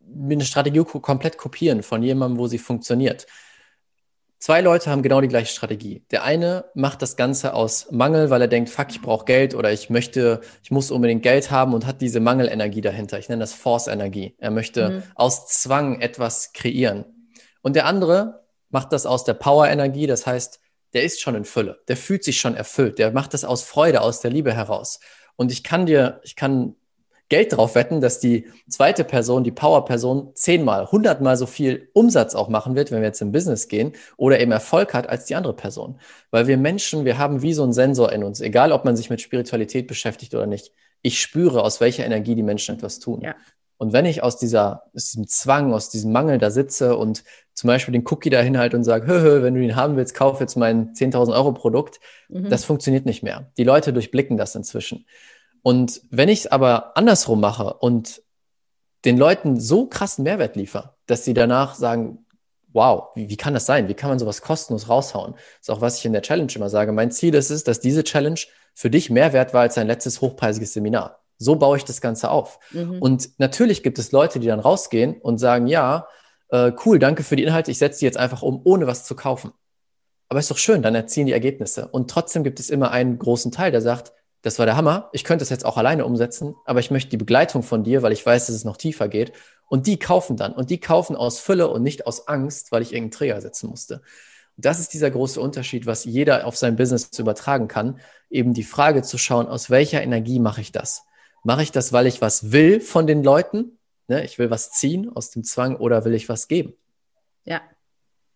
eine Strategie komplett kopieren von jemandem, wo sie funktioniert. Zwei Leute haben genau die gleiche Strategie. Der eine macht das Ganze aus Mangel, weil er denkt, fuck, ich brauche Geld oder ich möchte, ich muss unbedingt Geld haben und hat diese Mangelenergie dahinter. Ich nenne das Force-Energie. Er möchte mhm. aus Zwang etwas kreieren. Und der andere macht das aus der Power-Energie, das heißt, der ist schon in Fülle, der fühlt sich schon erfüllt, der macht das aus Freude, aus der Liebe heraus. Und ich kann dir, ich kann Geld drauf wetten, dass die zweite Person, die Power-Person, zehnmal, hundertmal so viel Umsatz auch machen wird, wenn wir jetzt im Business gehen oder eben Erfolg hat als die andere Person. Weil wir Menschen, wir haben wie so einen Sensor in uns, egal ob man sich mit Spiritualität beschäftigt oder nicht. Ich spüre, aus welcher Energie die Menschen etwas tun. Ja. Und wenn ich aus dieser, aus diesem Zwang, aus diesem Mangel da sitze und zum Beispiel den Cookie da hinhalte und sage, hö, hö, wenn du ihn haben willst, kauf jetzt mein 10.000 Euro Produkt, mhm. das funktioniert nicht mehr. Die Leute durchblicken das inzwischen. Und wenn ich es aber andersrum mache und den Leuten so krassen Mehrwert liefere, dass sie danach sagen, wow, wie, wie kann das sein? Wie kann man sowas kostenlos raushauen? Das ist auch, was ich in der Challenge immer sage. Mein Ziel ist es, dass diese Challenge für dich mehr wert war als dein letztes hochpreisiges Seminar. So baue ich das Ganze auf. Mhm. Und natürlich gibt es Leute, die dann rausgehen und sagen, ja, äh, cool, danke für die Inhalte, ich setze die jetzt einfach um, ohne was zu kaufen. Aber ist doch schön, dann erzielen die Ergebnisse. Und trotzdem gibt es immer einen großen Teil, der sagt, das war der Hammer. Ich könnte es jetzt auch alleine umsetzen, aber ich möchte die Begleitung von dir, weil ich weiß, dass es noch tiefer geht. Und die kaufen dann. Und die kaufen aus Fülle und nicht aus Angst, weil ich irgendeinen Träger setzen musste. Und das ist dieser große Unterschied, was jeder auf sein Business übertragen kann. Eben die Frage zu schauen, aus welcher Energie mache ich das? Mache ich das, weil ich was will von den Leuten? Ne? Ich will was ziehen aus dem Zwang oder will ich was geben? Ja,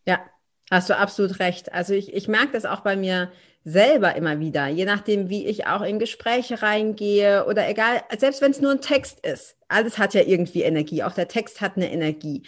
ja, hast du absolut recht. Also ich, ich merke das auch bei mir selber immer wieder, je nachdem, wie ich auch in Gespräche reingehe oder egal, selbst wenn es nur ein Text ist. Alles hat ja irgendwie Energie, auch der Text hat eine Energie.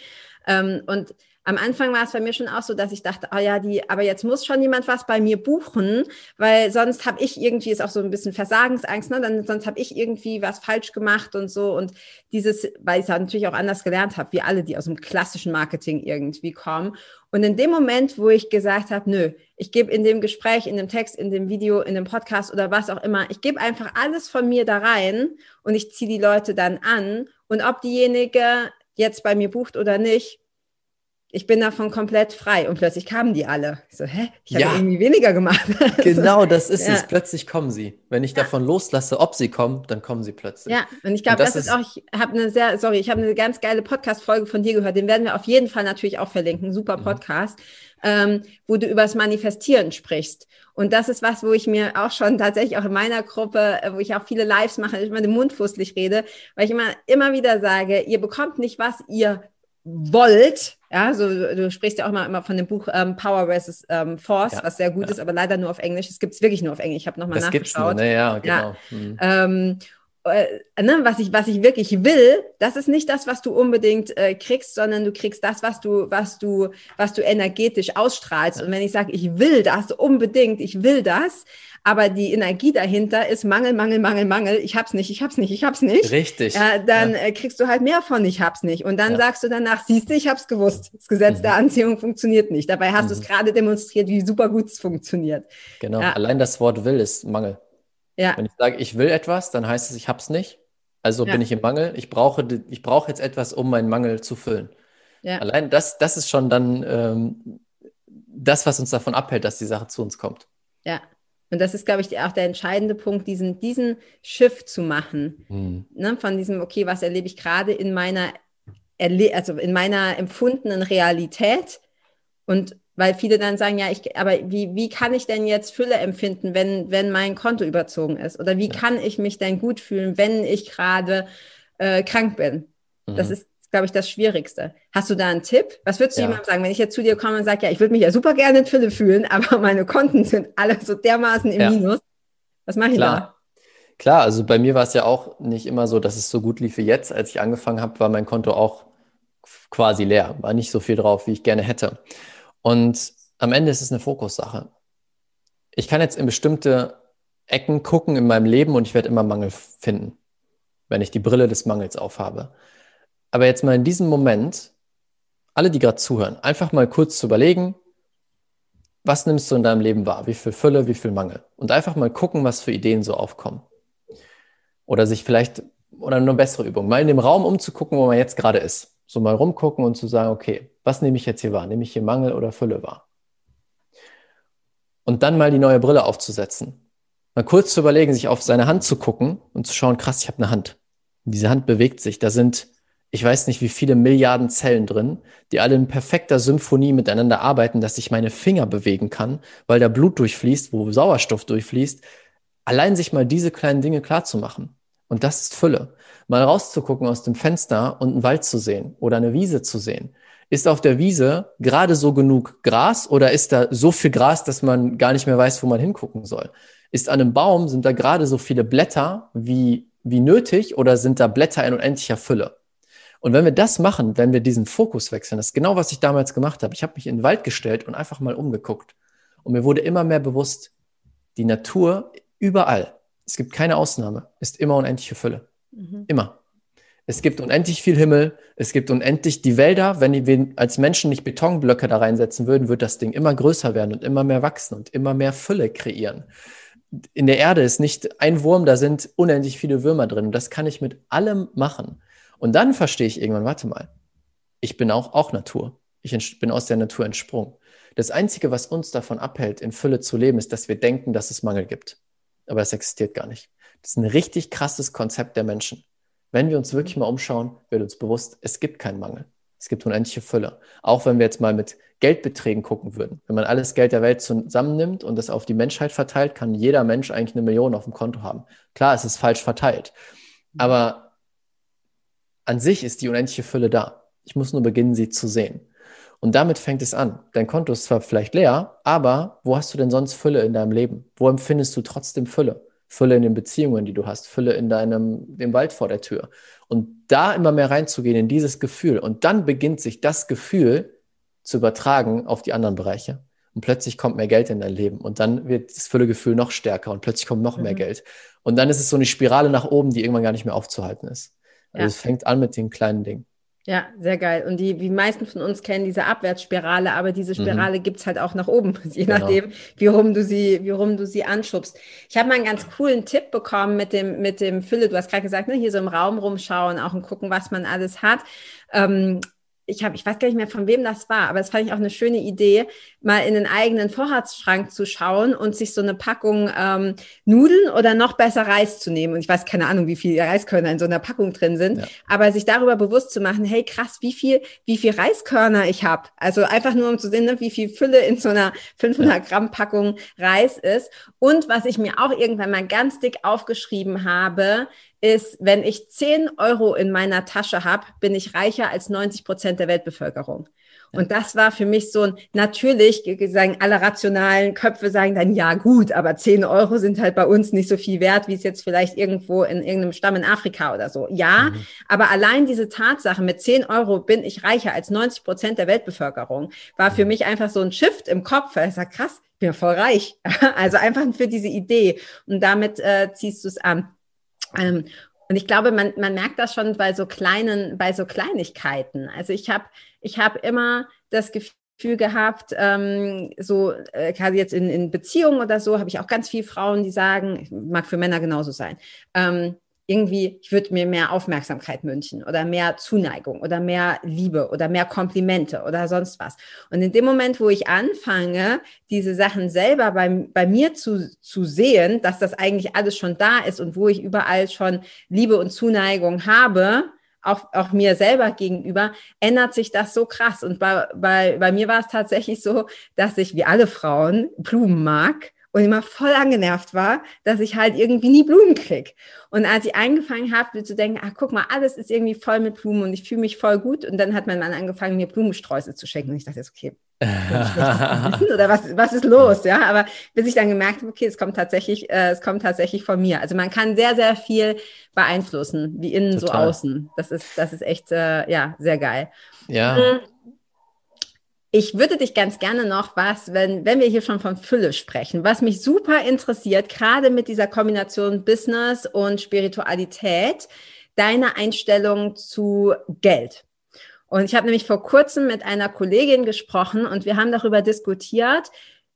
Ähm, und am Anfang war es bei mir schon auch so, dass ich dachte, oh ja, die, aber jetzt muss schon jemand was bei mir buchen, weil sonst habe ich irgendwie, ist auch so ein bisschen Versagensangst, ne? Dann, sonst habe ich irgendwie was falsch gemacht und so. Und dieses, weil ich es natürlich auch anders gelernt habe, wie alle, die aus dem klassischen Marketing irgendwie kommen. Und in dem Moment, wo ich gesagt habe, nö, ich gebe in dem Gespräch, in dem Text, in dem Video, in dem Podcast oder was auch immer, ich gebe einfach alles von mir da rein und ich ziehe die Leute dann an. Und ob diejenige jetzt bei mir bucht oder nicht, ich bin davon komplett frei und plötzlich kamen die alle. Ich so, hä? Ich habe ja. irgendwie weniger gemacht. genau, das ist ja. es. Plötzlich kommen sie. Wenn ich ja. davon loslasse, ob sie kommen, dann kommen sie plötzlich. Ja, und ich glaube, das, das, ist auch, ich habe eine sehr, sorry, ich habe eine ganz geile Podcast-Folge von dir gehört. Den werden wir auf jeden Fall natürlich auch verlinken. Super mhm. Podcast, ähm, wo du über das Manifestieren sprichst. Und das ist was, wo ich mir auch schon tatsächlich auch in meiner Gruppe, äh, wo ich auch viele Lives mache, immer den Mund fußlich rede, weil ich immer, immer wieder sage, ihr bekommt nicht, was ihr wollt, ja, so du sprichst ja auch mal immer von dem Buch ähm, Power vs. Ähm, Force, ja, was sehr gut ja. ist, aber leider nur auf Englisch. Es gibt es wirklich nur auf Englisch. Ich habe nochmal nachgeschaut. Gibt's nur, ne? Ja, genau. Ja. Mhm. Ähm, äh, ne, was ich was ich wirklich will, das ist nicht das, was du unbedingt äh, kriegst, sondern du kriegst das, was du was du was du energetisch ausstrahlst. Und wenn ich sage, ich will das unbedingt, ich will das, aber die Energie dahinter ist Mangel, Mangel, Mangel, Mangel, ich hab's nicht, ich hab's nicht, ich hab's nicht. Richtig. Ja, dann ja. Äh, kriegst du halt mehr von ich hab's nicht. Und dann ja. sagst du danach, siehst du, ich hab's gewusst. Das Gesetz mhm. der Anziehung funktioniert nicht. Dabei hast mhm. du es gerade demonstriert, wie super gut es funktioniert. Genau. Allein das Wort will ist Mangel. Ja. Wenn ich sage, ich will etwas, dann heißt es, ich hab's nicht. Also bin ich im Mangel. Ich brauche, ich brauche jetzt etwas, um meinen Mangel zu füllen. Ja. Allein das, das ist schon dann ähm, das, was uns davon abhält, dass die Sache zu uns kommt. Ja, und das ist, glaube ich, auch der entscheidende Punkt, diesen, diesen Shift zu machen. Mhm. Ne, von diesem, okay, was erlebe ich gerade in meiner, Erle also in meiner empfundenen Realität? Und weil viele dann sagen, ja, ich, aber wie, wie kann ich denn jetzt Fülle empfinden, wenn, wenn mein Konto überzogen ist? Oder wie ja. kann ich mich denn gut fühlen, wenn ich gerade äh, krank bin? Mhm. Das ist glaube ich, das Schwierigste. Hast du da einen Tipp? Was würdest du ja. jemandem sagen, wenn ich jetzt zu dir komme und sage, ja, ich würde mich ja super gerne in Fülle fühlen, aber meine Konten sind alle so dermaßen im ja. Minus. Was mache ich Klar. da? Klar, also bei mir war es ja auch nicht immer so, dass es so gut lief wie jetzt. Als ich angefangen habe, war mein Konto auch quasi leer. War nicht so viel drauf, wie ich gerne hätte. Und am Ende ist es eine Fokussache. Ich kann jetzt in bestimmte Ecken gucken in meinem Leben und ich werde immer Mangel finden, wenn ich die Brille des Mangels aufhabe. Aber jetzt mal in diesem Moment, alle, die gerade zuhören, einfach mal kurz zu überlegen, was nimmst du in deinem Leben wahr? Wie viel Fülle, wie viel Mangel? Und einfach mal gucken, was für Ideen so aufkommen. Oder sich vielleicht, oder eine bessere Übung, mal in dem Raum umzugucken, wo man jetzt gerade ist. So mal rumgucken und zu sagen, okay, was nehme ich jetzt hier wahr? Nehme ich hier Mangel oder Fülle wahr? Und dann mal die neue Brille aufzusetzen. Mal kurz zu überlegen, sich auf seine Hand zu gucken und zu schauen, krass, ich habe eine Hand. Und diese Hand bewegt sich. Da sind ich weiß nicht, wie viele Milliarden Zellen drin, die alle in perfekter Symphonie miteinander arbeiten, dass ich meine Finger bewegen kann, weil da Blut durchfließt, wo Sauerstoff durchfließt. Allein sich mal diese kleinen Dinge klar zu machen. Und das ist Fülle. Mal rauszugucken aus dem Fenster und einen Wald zu sehen oder eine Wiese zu sehen. Ist auf der Wiese gerade so genug Gras oder ist da so viel Gras, dass man gar nicht mehr weiß, wo man hingucken soll? Ist an einem Baum, sind da gerade so viele Blätter wie, wie nötig oder sind da Blätter in unendlicher Fülle? Und wenn wir das machen, wenn wir diesen Fokus wechseln, das ist genau, was ich damals gemacht habe. Ich habe mich in den Wald gestellt und einfach mal umgeguckt. Und mir wurde immer mehr bewusst, die Natur überall, es gibt keine Ausnahme, ist immer unendliche Fülle. Mhm. Immer. Es gibt unendlich viel Himmel, es gibt unendlich die Wälder. Wenn wir als Menschen nicht Betonblöcke da reinsetzen würden, wird das Ding immer größer werden und immer mehr wachsen und immer mehr Fülle kreieren. In der Erde ist nicht ein Wurm, da sind unendlich viele Würmer drin. Und das kann ich mit allem machen. Und dann verstehe ich irgendwann, warte mal, ich bin auch, auch Natur. Ich bin aus der Natur entsprungen. Das Einzige, was uns davon abhält, in Fülle zu leben, ist, dass wir denken, dass es Mangel gibt. Aber es existiert gar nicht. Das ist ein richtig krasses Konzept der Menschen. Wenn wir uns wirklich mal umschauen, wird uns bewusst, es gibt keinen Mangel. Es gibt unendliche Fülle. Auch wenn wir jetzt mal mit Geldbeträgen gucken würden. Wenn man alles Geld der Welt zusammennimmt und das auf die Menschheit verteilt, kann jeder Mensch eigentlich eine Million auf dem Konto haben. Klar, es ist falsch verteilt. Aber an sich ist die unendliche Fülle da. Ich muss nur beginnen, sie zu sehen. Und damit fängt es an. Dein Konto ist zwar vielleicht leer, aber wo hast du denn sonst Fülle in deinem Leben? Wo empfindest du trotzdem Fülle? Fülle in den Beziehungen, die du hast, Fülle in deinem, dem Wald vor der Tür. Und da immer mehr reinzugehen in dieses Gefühl. Und dann beginnt sich das Gefühl zu übertragen auf die anderen Bereiche. Und plötzlich kommt mehr Geld in dein Leben. Und dann wird das Füllegefühl noch stärker und plötzlich kommt noch mhm. mehr Geld. Und dann ist es so eine Spirale nach oben, die irgendwann gar nicht mehr aufzuhalten ist. Also ja. es fängt an mit den kleinen Dingen. Ja, sehr geil. Und die, die meisten von uns kennen diese Abwärtsspirale, aber diese mhm. Spirale mhm. gibt's halt auch nach oben, je genau. nachdem, wie rum du sie, wie rum du sie anschubst. Ich habe mal einen ganz coolen Tipp bekommen mit dem, mit dem Fülle. Du hast gerade gesagt, ne, hier so im Raum rumschauen, auch und gucken, was man alles hat. Ähm, ich habe, ich weiß gar nicht mehr, von wem das war, aber das fand ich auch eine schöne Idee, mal in den eigenen Vorratsschrank zu schauen und sich so eine Packung ähm, Nudeln oder noch besser Reis zu nehmen. Und ich weiß keine Ahnung, wie viele Reiskörner in so einer Packung drin sind, ja. aber sich darüber bewusst zu machen, hey krass, wie viel, wie viel Reiskörner ich habe. Also einfach nur um zu sehen, ne, wie viel Fülle in so einer 500 ja. Gramm Packung Reis ist. Und was ich mir auch irgendwann mal ganz dick aufgeschrieben habe, ist, wenn ich 10 Euro in meiner Tasche habe, bin ich reicher als 90 Prozent der Weltbevölkerung. Und das war für mich so ein, natürlich, sagen alle rationalen Köpfe sagen dann, ja gut, aber 10 Euro sind halt bei uns nicht so viel wert, wie es jetzt vielleicht irgendwo in irgendeinem Stamm in Afrika oder so. Ja, mhm. aber allein diese Tatsache, mit 10 Euro bin ich reicher als 90 Prozent der Weltbevölkerung, war für mhm. mich einfach so ein Shift im Kopf. Ich sag, krass, ich bin voll reich. also einfach für diese Idee. Und damit äh, ziehst du es an. Ähm, und ich glaube, man, man merkt das schon bei so kleinen, bei so Kleinigkeiten. Also ich habe ich hab immer das Gefühl gehabt, ähm, so äh, gerade jetzt in, in Beziehungen oder so, habe ich auch ganz viele Frauen, die sagen, mag für Männer genauso sein, ähm, irgendwie, ich würde mir mehr Aufmerksamkeit wünschen oder mehr Zuneigung oder mehr Liebe oder mehr Komplimente oder sonst was. Und in dem Moment, wo ich anfange, diese Sachen selber bei, bei mir zu, zu sehen, dass das eigentlich alles schon da ist und wo ich überall schon Liebe und Zuneigung habe, auch, auch mir selber gegenüber, ändert sich das so krass. Und bei, bei, bei mir war es tatsächlich so, dass ich wie alle Frauen Blumen mag und immer voll angenervt war, dass ich halt irgendwie nie Blumen krieg. Und als ich angefangen habe, zu denken, ach guck mal, alles ist irgendwie voll mit Blumen und ich fühle mich voll gut. Und dann hat mein Mann angefangen, mir Blumensträuße zu schenken. Und ich dachte, okay, oder was, was ist los? Ja, aber bis ich dann gemerkt habe, okay, es kommt tatsächlich, äh, es kommt tatsächlich von mir. Also man kann sehr, sehr viel beeinflussen, wie innen Total. so außen. Das ist, das ist echt, äh, ja, sehr geil. Ja. Mhm. Ich würde dich ganz gerne noch was, wenn, wenn wir hier schon von Fülle sprechen, was mich super interessiert, gerade mit dieser Kombination Business und Spiritualität, deine Einstellung zu Geld. Und ich habe nämlich vor kurzem mit einer Kollegin gesprochen und wir haben darüber diskutiert,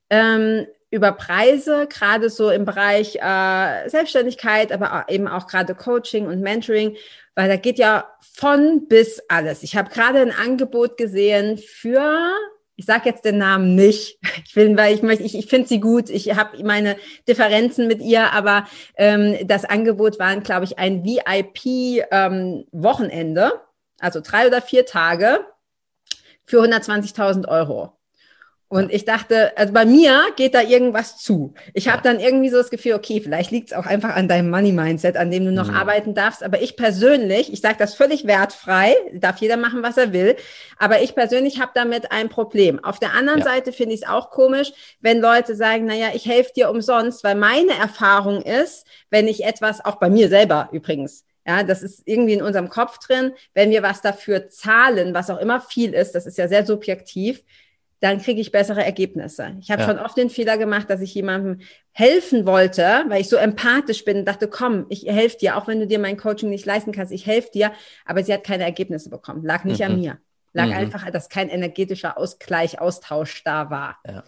ähm, über Preise, gerade so im Bereich äh, Selbstständigkeit, aber eben auch gerade Coaching und Mentoring, weil da geht ja von bis alles. Ich habe gerade ein Angebot gesehen für, ich sage jetzt den Namen nicht, ich will, weil ich möchte, ich, ich finde sie gut, ich habe meine Differenzen mit ihr, aber ähm, das Angebot war, glaube ich, ein VIP-Wochenende, ähm, also drei oder vier Tage für 120.000 Euro. Und ich dachte, also bei mir geht da irgendwas zu. Ich habe dann irgendwie so das Gefühl, okay, vielleicht liegt es auch einfach an deinem Money-Mindset, an dem du noch mhm. arbeiten darfst. Aber ich persönlich, ich sage das völlig wertfrei, darf jeder machen, was er will. Aber ich persönlich habe damit ein Problem. Auf der anderen ja. Seite finde ich es auch komisch, wenn Leute sagen, naja, ich helfe dir umsonst, weil meine Erfahrung ist, wenn ich etwas, auch bei mir selber übrigens, ja, das ist irgendwie in unserem Kopf drin. Wenn wir was dafür zahlen, was auch immer viel ist, das ist ja sehr subjektiv, dann kriege ich bessere Ergebnisse. Ich habe ja. schon oft den Fehler gemacht, dass ich jemandem helfen wollte, weil ich so empathisch bin und dachte, komm, ich helfe dir, auch wenn du dir mein Coaching nicht leisten kannst, ich helfe dir, aber sie hat keine Ergebnisse bekommen. Lag nicht mhm. an mir. Lag mhm. einfach, dass kein energetischer Ausgleich, Austausch da war. Ja.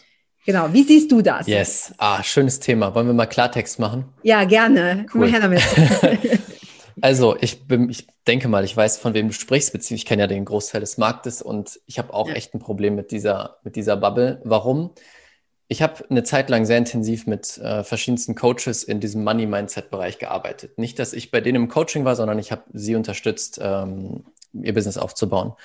Genau, wie siehst du das? Yes, ah, schönes Thema. Wollen wir mal Klartext machen? Ja, gerne. Cool. Komm her damit. Also, ich, bin, ich denke mal, ich weiß, von wem du sprichst, beziehungsweise ich kenne ja den Großteil des Marktes und ich habe auch ja. echt ein Problem mit dieser, mit dieser Bubble. Warum? Ich habe eine Zeit lang sehr intensiv mit äh, verschiedensten Coaches in diesem Money-Mindset-Bereich gearbeitet. Nicht, dass ich bei denen im Coaching war, sondern ich habe sie unterstützt, ähm, ihr Business aufzubauen.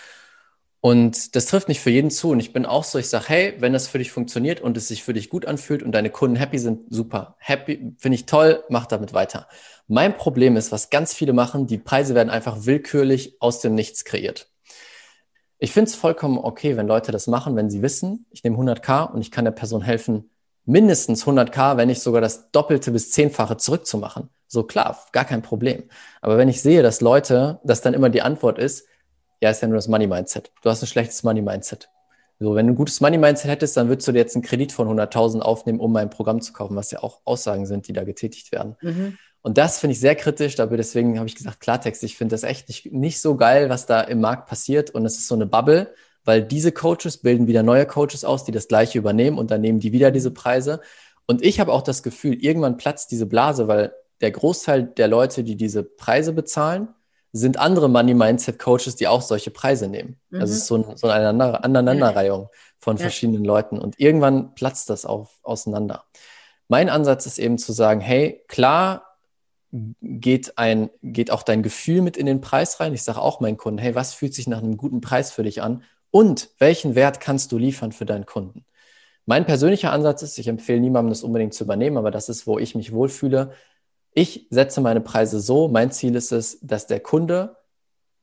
Und das trifft nicht für jeden zu. Und ich bin auch so, ich sage, hey, wenn das für dich funktioniert und es sich für dich gut anfühlt und deine Kunden happy sind, super. Happy, finde ich toll, mach damit weiter. Mein Problem ist, was ganz viele machen, die Preise werden einfach willkürlich aus dem Nichts kreiert. Ich finde es vollkommen okay, wenn Leute das machen, wenn sie wissen, ich nehme 100k und ich kann der Person helfen, mindestens 100k, wenn nicht sogar das Doppelte bis Zehnfache zurückzumachen. So klar, gar kein Problem. Aber wenn ich sehe, dass Leute, dass dann immer die Antwort ist, ja, ist ja nur das Money Mindset. Du hast ein schlechtes Money Mindset. So, wenn du ein gutes Money Mindset hättest, dann würdest du dir jetzt einen Kredit von 100.000 aufnehmen, um mein Programm zu kaufen, was ja auch Aussagen sind, die da getätigt werden. Mhm. Und das finde ich sehr kritisch, aber deswegen habe ich gesagt, Klartext, ich finde das echt nicht, nicht so geil, was da im Markt passiert. Und es ist so eine Bubble, weil diese Coaches bilden wieder neue Coaches aus, die das gleiche übernehmen und dann nehmen die wieder diese Preise. Und ich habe auch das Gefühl, irgendwann platzt diese Blase, weil der Großteil der Leute, die diese Preise bezahlen, sind andere Money Mindset Coaches, die auch solche Preise nehmen. Mhm. Also es ist so, ein, so eine Aneinanderreihung von ja. verschiedenen Leuten. Und irgendwann platzt das auch auseinander. Mein Ansatz ist eben zu sagen, hey, klar geht ein, geht auch dein Gefühl mit in den Preis rein. Ich sage auch meinen Kunden, hey, was fühlt sich nach einem guten Preis für dich an? Und welchen Wert kannst du liefern für deinen Kunden? Mein persönlicher Ansatz ist, ich empfehle niemandem das unbedingt zu übernehmen, aber das ist, wo ich mich wohlfühle. Ich setze meine Preise so, mein Ziel ist es, dass der Kunde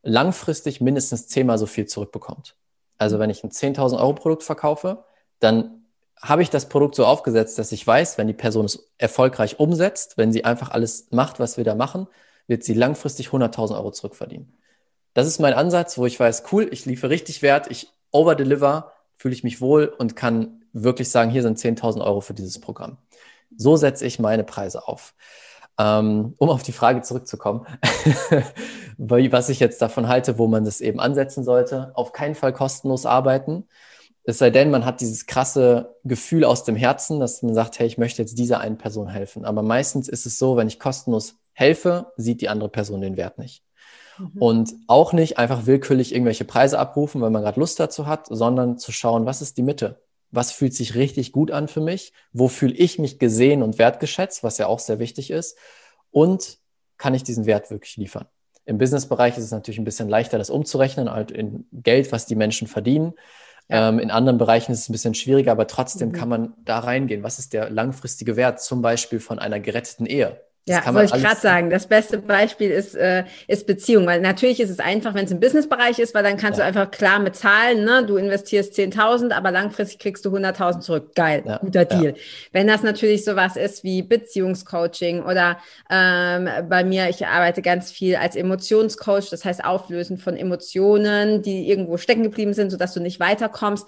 langfristig mindestens zehnmal so viel zurückbekommt. Also wenn ich ein 10.000 Euro Produkt verkaufe, dann habe ich das Produkt so aufgesetzt, dass ich weiß, wenn die Person es erfolgreich umsetzt, wenn sie einfach alles macht, was wir da machen, wird sie langfristig 100.000 Euro zurückverdienen. Das ist mein Ansatz, wo ich weiß, cool, ich liefere richtig Wert, ich overdeliver, fühle ich mich wohl und kann wirklich sagen, hier sind 10.000 Euro für dieses Programm. So setze ich meine Preise auf. Ähm, um auf die Frage zurückzukommen, was ich jetzt davon halte, wo man das eben ansetzen sollte, auf keinen Fall kostenlos arbeiten. Es sei denn, man hat dieses krasse Gefühl aus dem Herzen, dass man sagt, hey, ich möchte jetzt dieser einen Person helfen. Aber meistens ist es so, wenn ich kostenlos helfe, sieht die andere Person den Wert nicht. Mhm. Und auch nicht einfach willkürlich irgendwelche Preise abrufen, weil man gerade Lust dazu hat, sondern zu schauen, was ist die Mitte? Was fühlt sich richtig gut an für mich? Wo fühle ich mich gesehen und wertgeschätzt, was ja auch sehr wichtig ist? Und kann ich diesen Wert wirklich liefern? Im Businessbereich ist es natürlich ein bisschen leichter, das umzurechnen, halt in Geld, was die Menschen verdienen. Ja. Ähm, in anderen Bereichen ist es ein bisschen schwieriger, aber trotzdem mhm. kann man da reingehen. Was ist der langfristige Wert zum Beispiel von einer geretteten Ehe? Das ja, wollte ich gerade sagen. Das beste Beispiel ist, äh, ist Beziehung, weil natürlich ist es einfach, wenn es im Businessbereich ist, weil dann kannst ja. du einfach klar mit Zahlen, ne? du investierst 10.000, aber langfristig kriegst du 100.000 zurück. Geil, ja. guter Deal. Ja. Wenn das natürlich sowas ist wie Beziehungscoaching oder ähm, bei mir, ich arbeite ganz viel als Emotionscoach, das heißt Auflösen von Emotionen, die irgendwo stecken geblieben sind, sodass du nicht weiterkommst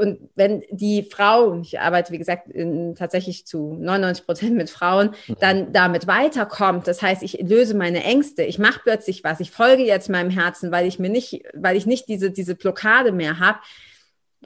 und wenn die Frau, ich arbeite wie gesagt in, tatsächlich zu 99 Prozent mit Frauen, mhm. dann damit weiterkommt, das heißt, ich löse meine Ängste, ich mache plötzlich was, ich folge jetzt meinem Herzen, weil ich mir nicht, weil ich nicht diese, diese Blockade mehr habe.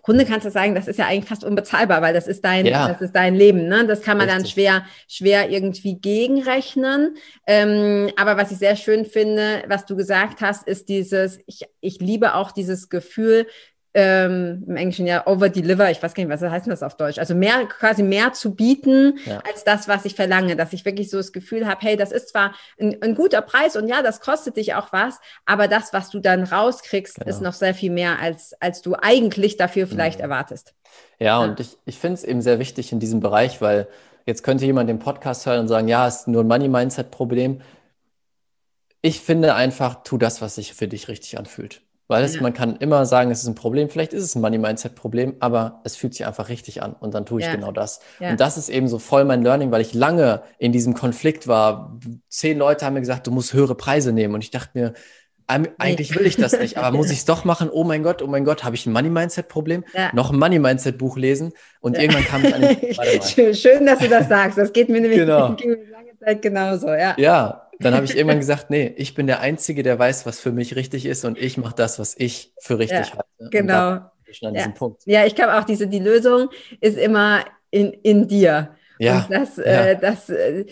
Kunde kannst du sagen, das ist ja eigentlich fast unbezahlbar, weil das ist dein, ja. das ist dein Leben. Ne? Das kann man Richtig. dann schwer, schwer irgendwie gegenrechnen. Ähm, aber was ich sehr schön finde, was du gesagt hast, ist dieses, ich, ich liebe auch dieses Gefühl, ähm, im Englischen ja over-deliver, ich weiß gar nicht, was heißt das auf Deutsch, also mehr, quasi mehr zu bieten ja. als das, was ich verlange, dass ich wirklich so das Gefühl habe, hey, das ist zwar ein, ein, guter Preis und ja, das kostet dich auch was, aber das, was du dann rauskriegst, genau. ist noch sehr viel mehr, als, als du eigentlich dafür vielleicht mhm. erwartest. Ja, ja, und ich, ich finde es eben sehr wichtig in diesem Bereich, weil jetzt könnte jemand den Podcast hören und sagen, ja, es ist nur ein Money-Mindset-Problem. Ich finde einfach, tu das, was sich für dich richtig anfühlt. Weil es, ja. man kann immer sagen, es ist ein Problem, vielleicht ist es ein Money-Mindset-Problem, aber es fühlt sich einfach richtig an und dann tue ich ja. genau das. Ja. Und das ist eben so voll mein Learning, weil ich lange in diesem Konflikt war. Zehn Leute haben mir gesagt, du musst höhere Preise nehmen. Und ich dachte mir, eigentlich will ich das nicht, aber muss ich es doch machen? Oh mein Gott, oh mein Gott, habe ich ein Money-Mindset-Problem? Noch ein Money-Mindset-Buch lesen und irgendwann kam ich an den, Schön, dass du das sagst. Das geht mir nämlich genau. lange Zeit genauso, ja. Ja, dann habe ich irgendwann gesagt, nee, ich bin der Einzige, der weiß, was für mich richtig ist und ich mache das, was ich für richtig ja, halte. Genau. Ja. ja. ich glaube auch, diese, die Lösung ist immer in, in dir. Ja, und das, ja. äh, das, äh,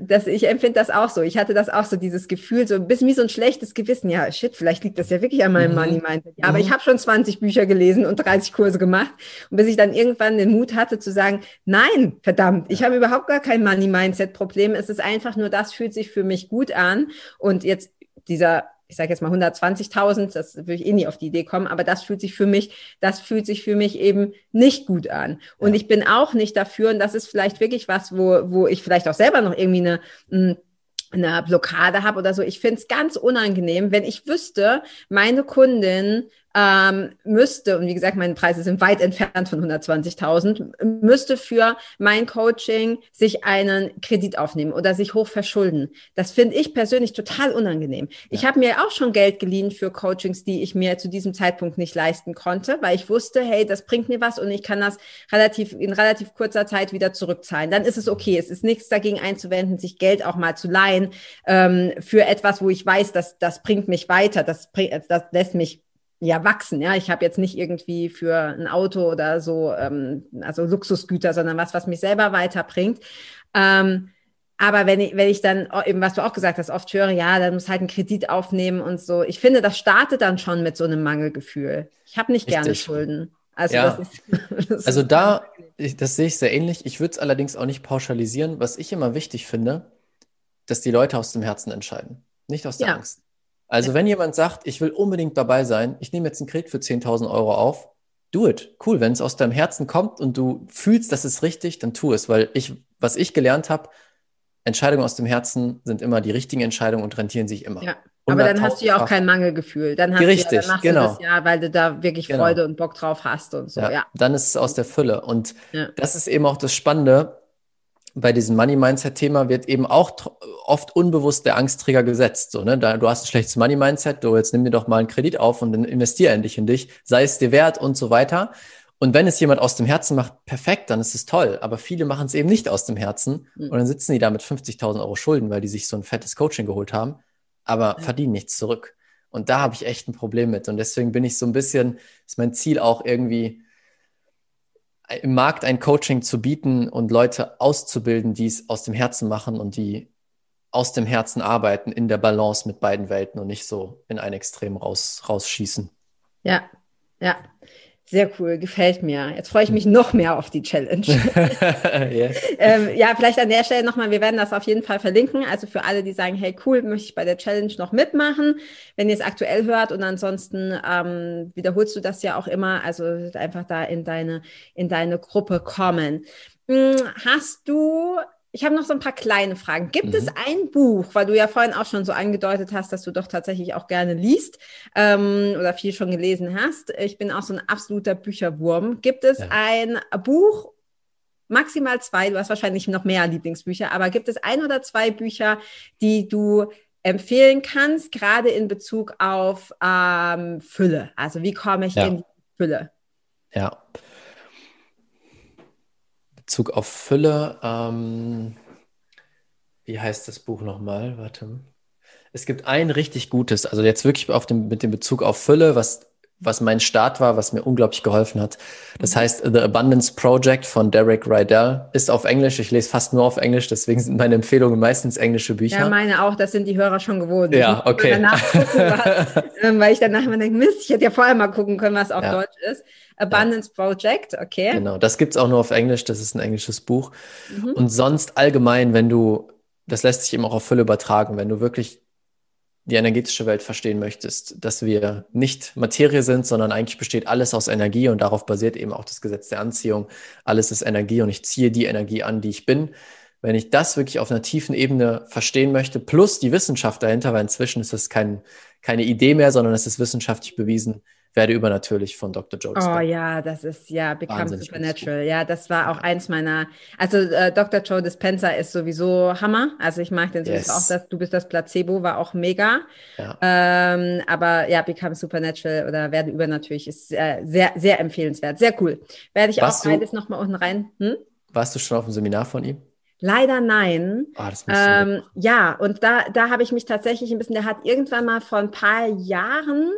das, ich empfinde das auch so. Ich hatte das auch so, dieses Gefühl, so ein bisschen wie so ein schlechtes Gewissen. Ja, shit, vielleicht liegt das ja wirklich an meinem mhm. Money Mindset. Ja, aber ich mhm. habe schon 20 Bücher gelesen und 30 Kurse gemacht. Und bis ich dann irgendwann den Mut hatte zu sagen, nein, verdammt, ich habe überhaupt gar kein Money Mindset Problem. Es ist einfach nur, das fühlt sich für mich gut an. Und jetzt dieser ich sage jetzt mal 120.000, das würde ich eh nie auf die Idee kommen, aber das fühlt sich für mich, das fühlt sich für mich eben nicht gut an. Und ja. ich bin auch nicht dafür, und das ist vielleicht wirklich was, wo, wo ich vielleicht auch selber noch irgendwie eine, hm, eine Blockade habe oder so. Ich finde es ganz unangenehm, wenn ich wüsste, meine Kundin ähm, müsste, und wie gesagt, meine Preise sind weit entfernt von 120.000, müsste für mein Coaching sich einen Kredit aufnehmen oder sich hoch verschulden. Das finde ich persönlich total unangenehm. Ja. Ich habe mir auch schon Geld geliehen für Coachings, die ich mir zu diesem Zeitpunkt nicht leisten konnte, weil ich wusste, hey, das bringt mir was und ich kann das relativ in relativ kurzer Zeit wieder zurückzahlen. Dann ist es okay. Es ist nichts dagegen einzuwenden, sich Geld auch mal zu leihen ähm, für etwas, wo ich weiß, dass das bringt mich weiter, das, das lässt mich ja wachsen. Ja, ich habe jetzt nicht irgendwie für ein Auto oder so, ähm, also Luxusgüter, sondern was, was mich selber weiterbringt. Ähm, aber wenn ich, wenn ich dann, eben was du auch gesagt hast, oft höre, ja, dann muss halt einen Kredit aufnehmen und so. Ich finde, das startet dann schon mit so einem Mangelgefühl. Ich habe nicht Richtig. gerne Schulden. Also, ja. das ist, das also da, ich, das sehe ich sehr ähnlich. Ich würde es allerdings auch nicht pauschalisieren. Was ich immer wichtig finde, dass die Leute aus dem Herzen entscheiden, nicht aus der ja. Angst. Also ja. wenn jemand sagt, ich will unbedingt dabei sein, ich nehme jetzt einen Kredit für 10.000 Euro auf, do it. Cool, wenn es aus deinem Herzen kommt und du fühlst, das ist richtig, dann tu es. Weil ich, was ich gelernt habe, Entscheidungen aus dem Herzen sind immer die richtigen Entscheidungen und rentieren sich immer. Ja. Aber dann hast du ja auch kein Mangelgefühl. Dann hast Richtig, du ja, dann machst genau. du das ja, weil du da wirklich genau. Freude und Bock drauf hast und so. Ja, ja. Dann ist es aus der Fülle. Und ja. das ist eben auch das Spannende bei diesem Money-Mindset-Thema wird eben auch oft unbewusst der Angstträger gesetzt. So, ne? da, du hast ein schlechtes Money-Mindset, du jetzt nimm dir doch mal einen Kredit auf und dann investier endlich in dich, sei es dir wert und so weiter. Und wenn es jemand aus dem Herzen macht, perfekt, dann ist es toll. Aber viele machen es eben nicht aus dem Herzen mhm. und dann sitzen die da mit 50.000 Euro Schulden, weil die sich so ein fettes Coaching geholt haben, aber mhm. verdienen nichts zurück. Und da habe ich echt ein Problem mit. Und deswegen bin ich so ein bisschen, ist mein Ziel auch irgendwie, im Markt ein Coaching zu bieten und Leute auszubilden, die es aus dem Herzen machen und die aus dem Herzen arbeiten in der Balance mit beiden Welten und nicht so in ein Extrem raus, rausschießen. Ja, ja. Sehr cool, gefällt mir. Jetzt freue ich mich noch mehr auf die Challenge. yes. ähm, ja, vielleicht an der Stelle nochmal, wir werden das auf jeden Fall verlinken. Also für alle, die sagen, hey cool, möchte ich bei der Challenge noch mitmachen, wenn ihr es aktuell hört und ansonsten ähm, wiederholst du das ja auch immer, also einfach da in deine, in deine Gruppe kommen. Hm, hast du ich habe noch so ein paar kleine Fragen. Gibt mhm. es ein Buch, weil du ja vorhin auch schon so angedeutet hast, dass du doch tatsächlich auch gerne liest ähm, oder viel schon gelesen hast? Ich bin auch so ein absoluter Bücherwurm. Gibt es ja. ein Buch, maximal zwei, du hast wahrscheinlich noch mehr Lieblingsbücher, aber gibt es ein oder zwei Bücher, die du empfehlen kannst, gerade in Bezug auf ähm, Fülle? Also wie komme ich ja. in die Fülle? Ja. Bezug auf Fülle. Ähm, wie heißt das Buch nochmal? Warte. Es gibt ein richtig gutes, also jetzt wirklich auf dem, mit dem Bezug auf Fülle, was, was mein Start war, was mir unglaublich geholfen hat. Das mhm. heißt The Abundance Project von Derek Rydell ist auf Englisch. Ich lese fast nur auf Englisch, deswegen sind meine Empfehlungen meistens englische Bücher. Ja, meine auch, das sind die Hörer schon gewohnt. Ja, okay. was, ähm, weil ich danach immer denke, Mist, ich hätte ja vorher mal gucken können, was auf ja. Deutsch ist. Abundance ja. Project, okay. Genau, das gibt es auch nur auf Englisch, das ist ein englisches Buch. Mhm. Und sonst allgemein, wenn du, das lässt sich eben auch auf Fülle übertragen, wenn du wirklich die energetische Welt verstehen möchtest, dass wir nicht Materie sind, sondern eigentlich besteht alles aus Energie und darauf basiert eben auch das Gesetz der Anziehung. Alles ist Energie und ich ziehe die Energie an, die ich bin. Wenn ich das wirklich auf einer tiefen Ebene verstehen möchte, plus die Wissenschaft dahinter, weil inzwischen ist es kein, keine Idee mehr, sondern es ist wissenschaftlich bewiesen, werde übernatürlich von Dr. Joe. Oh ja, das ist ja Become Supernatural. Ja, das war auch eins meiner, also äh, Dr. Joe Dispenza ist sowieso Hammer. Also ich mag den yes. auch, dass du bist das Placebo, war auch mega. Ja. Ähm, aber ja, Become Supernatural oder werde übernatürlich ist sehr, sehr, sehr empfehlenswert. Sehr cool. Werde ich Warst auch beides nochmal unten rein. Hm? Warst du schon auf dem Seminar von ihm? Leider nein. Oh, ähm, ja, und da, da habe ich mich tatsächlich ein bisschen, der hat irgendwann mal vor ein paar Jahren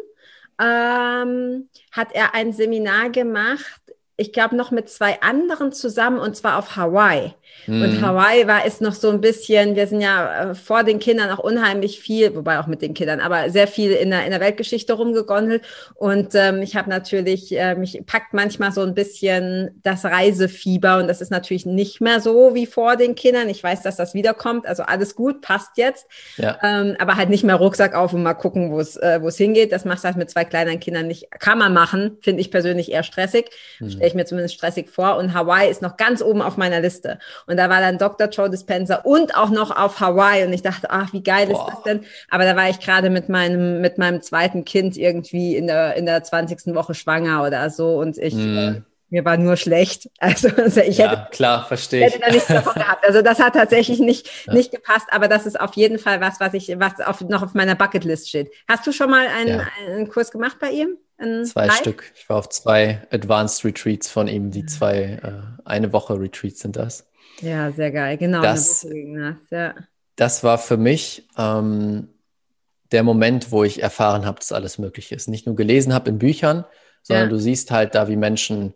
ähm, hat er ein Seminar gemacht ich glaube, noch mit zwei anderen zusammen und zwar auf Hawaii. Mhm. Und Hawaii war ist noch so ein bisschen, wir sind ja äh, vor den Kindern auch unheimlich viel, wobei auch mit den Kindern, aber sehr viel in der, in der Weltgeschichte rumgegondelt. Und ähm, ich habe natürlich, äh, mich packt manchmal so ein bisschen das Reisefieber und das ist natürlich nicht mehr so wie vor den Kindern. Ich weiß, dass das wiederkommt, also alles gut, passt jetzt. Ja. Ähm, aber halt nicht mehr Rucksack auf und mal gucken, wo es äh, wo es hingeht. Das machst du halt mit zwei kleinen Kindern nicht. Kann man machen, finde ich persönlich eher stressig. Mhm stelle ich mir zumindest stressig vor. Und Hawaii ist noch ganz oben auf meiner Liste. Und da war dann Dr. Joe Dispenza und auch noch auf Hawaii. Und ich dachte, ach, wie geil Boah. ist das denn? Aber da war ich gerade mit meinem, mit meinem zweiten Kind irgendwie in der, in der 20. Woche schwanger oder so. Und ich, mm. äh, mir war nur schlecht. Also, also ich ja, hätte, klar, verstehe ich. hätte da nichts davon gehabt. Also das hat tatsächlich nicht, ja. nicht gepasst, aber das ist auf jeden Fall was, was ich, was auf, noch auf meiner Bucketlist steht. Hast du schon mal einen, ja. einen Kurs gemacht bei ihm? zwei drei? Stück. Ich war auf zwei Advanced Retreats von ihm, die zwei, äh, eine Woche Retreats sind das. Ja, sehr geil, genau. Das, ja. das war für mich ähm, der Moment, wo ich erfahren habe, dass alles möglich ist. Nicht nur gelesen habe in Büchern, sondern ja. du siehst halt da, wie Menschen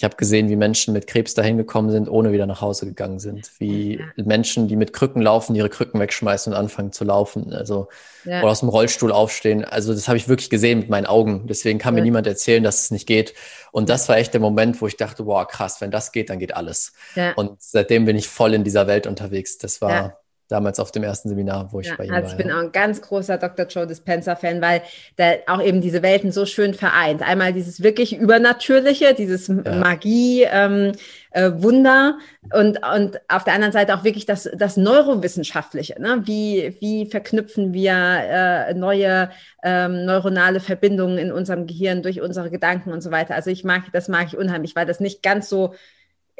ich habe gesehen, wie Menschen mit Krebs dahin gekommen sind, ohne wieder nach Hause gegangen sind. Wie ja. Menschen, die mit Krücken laufen, ihre Krücken wegschmeißen und anfangen zu laufen. Also ja. oder aus dem Rollstuhl aufstehen. Also das habe ich wirklich gesehen mit meinen Augen. Deswegen kann ja. mir niemand erzählen, dass es nicht geht. Und das war echt der Moment, wo ich dachte, wow, krass, wenn das geht, dann geht alles. Und seitdem bin ich voll in dieser Welt unterwegs. Das war damals auf dem ersten Seminar, wo ich ja, bei ihm also war. Ich bin ja. auch ein ganz großer Dr. Joe Dispenza-Fan, weil der auch eben diese Welten so schön vereint. Einmal dieses wirklich Übernatürliche, dieses ja. Magie, ähm, äh, Wunder und, und auf der anderen Seite auch wirklich das, das Neurowissenschaftliche. Ne? Wie, wie verknüpfen wir äh, neue ähm, neuronale Verbindungen in unserem Gehirn durch unsere Gedanken und so weiter. Also ich mag, das mag ich unheimlich, weil das nicht ganz so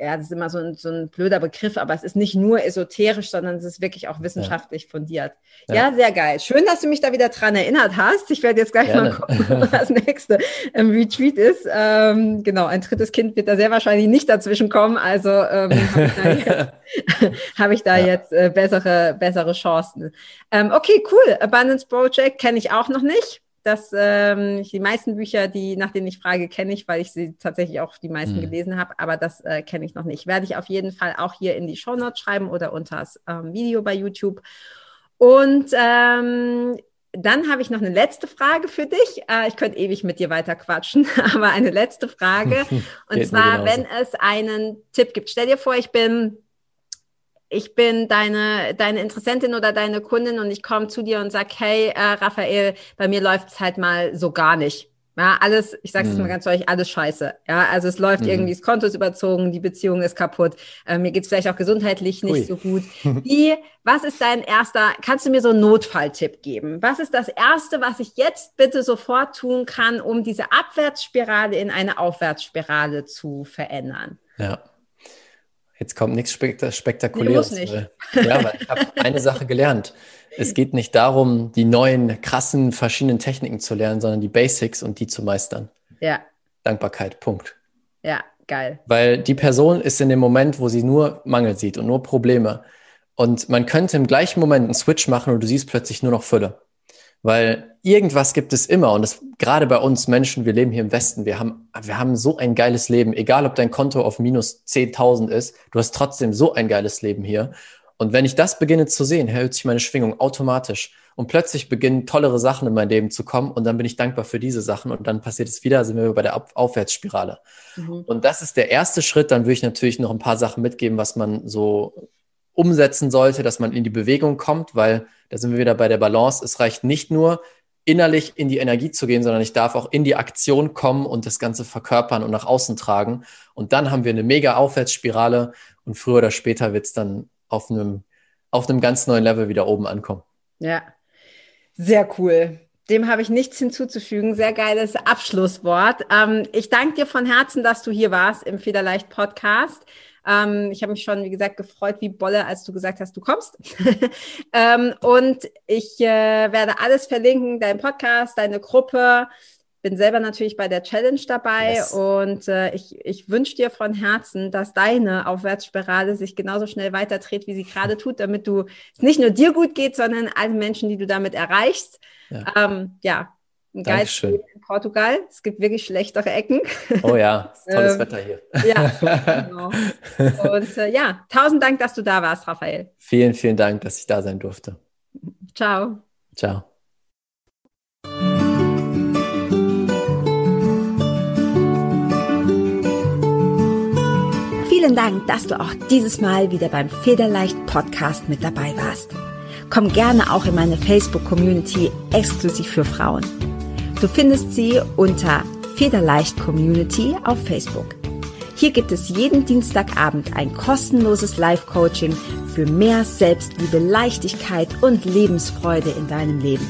ja, das ist immer so ein, so ein blöder Begriff, aber es ist nicht nur esoterisch, sondern es ist wirklich auch wissenschaftlich ja. fundiert. Ja. ja. sehr geil. Schön, dass du mich da wieder dran erinnert hast. Ich werde jetzt gleich Gerne. mal gucken, was das nächste ähm, Retreat ist. Ähm, genau, ein drittes Kind wird da sehr wahrscheinlich nicht dazwischen kommen, also ähm, habe ich da jetzt, hab ich da ja. jetzt äh, bessere, bessere Chancen. Ähm, okay, cool. Abundance Project kenne ich auch noch nicht dass ähm, die meisten Bücher, die nach denen ich frage, kenne ich, weil ich sie tatsächlich auch die meisten mhm. gelesen habe, aber das äh, kenne ich noch nicht. Werde ich auf jeden Fall auch hier in die Show Notes schreiben oder unter das ähm, Video bei YouTube. Und ähm, dann habe ich noch eine letzte Frage für dich. Äh, ich könnte ewig mit dir weiter quatschen, aber eine letzte Frage. Und zwar, wenn es einen Tipp gibt. Stell dir vor, ich bin ich bin deine, deine Interessentin oder deine Kundin und ich komme zu dir und sag, hey, äh, Raphael, bei mir läuft es halt mal so gar nicht. Ja, alles, ich sage es mhm. mal ganz deutlich, alles scheiße. Ja, also es läuft mhm. irgendwie, das Konto ist überzogen, die Beziehung ist kaputt, äh, mir geht's vielleicht auch gesundheitlich nicht Ui. so gut. Wie, was ist dein erster, kannst du mir so einen Notfalltipp geben? Was ist das Erste, was ich jetzt bitte sofort tun kann, um diese Abwärtsspirale in eine Aufwärtsspirale zu verändern? Ja. Jetzt kommt nichts Spektakuläres. Nee, nicht. Ja, weil ich habe eine Sache gelernt. Es geht nicht darum, die neuen, krassen, verschiedenen Techniken zu lernen, sondern die Basics und die zu meistern. Ja. Dankbarkeit, Punkt. Ja, geil. Weil die Person ist in dem Moment, wo sie nur Mangel sieht und nur Probleme. Und man könnte im gleichen Moment einen Switch machen und du siehst plötzlich nur noch Fülle. Weil irgendwas gibt es immer und das gerade bei uns Menschen, wir leben hier im Westen, wir haben, wir haben so ein geiles Leben, egal ob dein Konto auf minus 10.000 ist, du hast trotzdem so ein geiles Leben hier. Und wenn ich das beginne zu sehen, erhöht sich meine Schwingung automatisch und plötzlich beginnen tollere Sachen in mein Leben zu kommen und dann bin ich dankbar für diese Sachen und dann passiert es wieder, sind wir bei der Auf Aufwärtsspirale. Mhm. Und das ist der erste Schritt, dann würde ich natürlich noch ein paar Sachen mitgeben, was man so umsetzen sollte, dass man in die Bewegung kommt, weil da sind wir wieder bei der Balance. Es reicht nicht nur, innerlich in die Energie zu gehen, sondern ich darf auch in die Aktion kommen und das Ganze verkörpern und nach außen tragen. Und dann haben wir eine mega Aufwärtsspirale und früher oder später wird es dann auf einem, auf einem ganz neuen Level wieder oben ankommen. Ja, sehr cool. Dem habe ich nichts hinzuzufügen. Sehr geiles Abschlusswort. Ähm, ich danke dir von Herzen, dass du hier warst im Federleicht Podcast. Ähm, ich habe mich schon, wie gesagt, gefreut wie Bolle, als du gesagt hast, du kommst. ähm, und ich äh, werde alles verlinken, dein Podcast, deine Gruppe. Bin selber natürlich bei der Challenge dabei yes. und äh, ich, ich wünsche dir von Herzen, dass deine Aufwärtsspirale sich genauso schnell weiterdreht, wie sie gerade tut, damit du es nicht nur dir gut geht, sondern allen Menschen, die du damit erreichst. Ja, ähm, ja Ein geiles in Portugal. Es gibt wirklich schlechtere Ecken. Oh ja, tolles ähm, Wetter hier. Ja, genau. Und äh, ja, tausend Dank, dass du da warst, Raphael. Vielen, vielen Dank, dass ich da sein durfte. Ciao. Ciao. Vielen Dank, dass du auch dieses Mal wieder beim Federleicht Podcast mit dabei warst. Komm gerne auch in meine Facebook-Community exklusiv für Frauen. Du findest sie unter Federleicht Community auf Facebook. Hier gibt es jeden Dienstagabend ein kostenloses Live-Coaching für mehr Selbstliebe, Leichtigkeit und Lebensfreude in deinem Leben.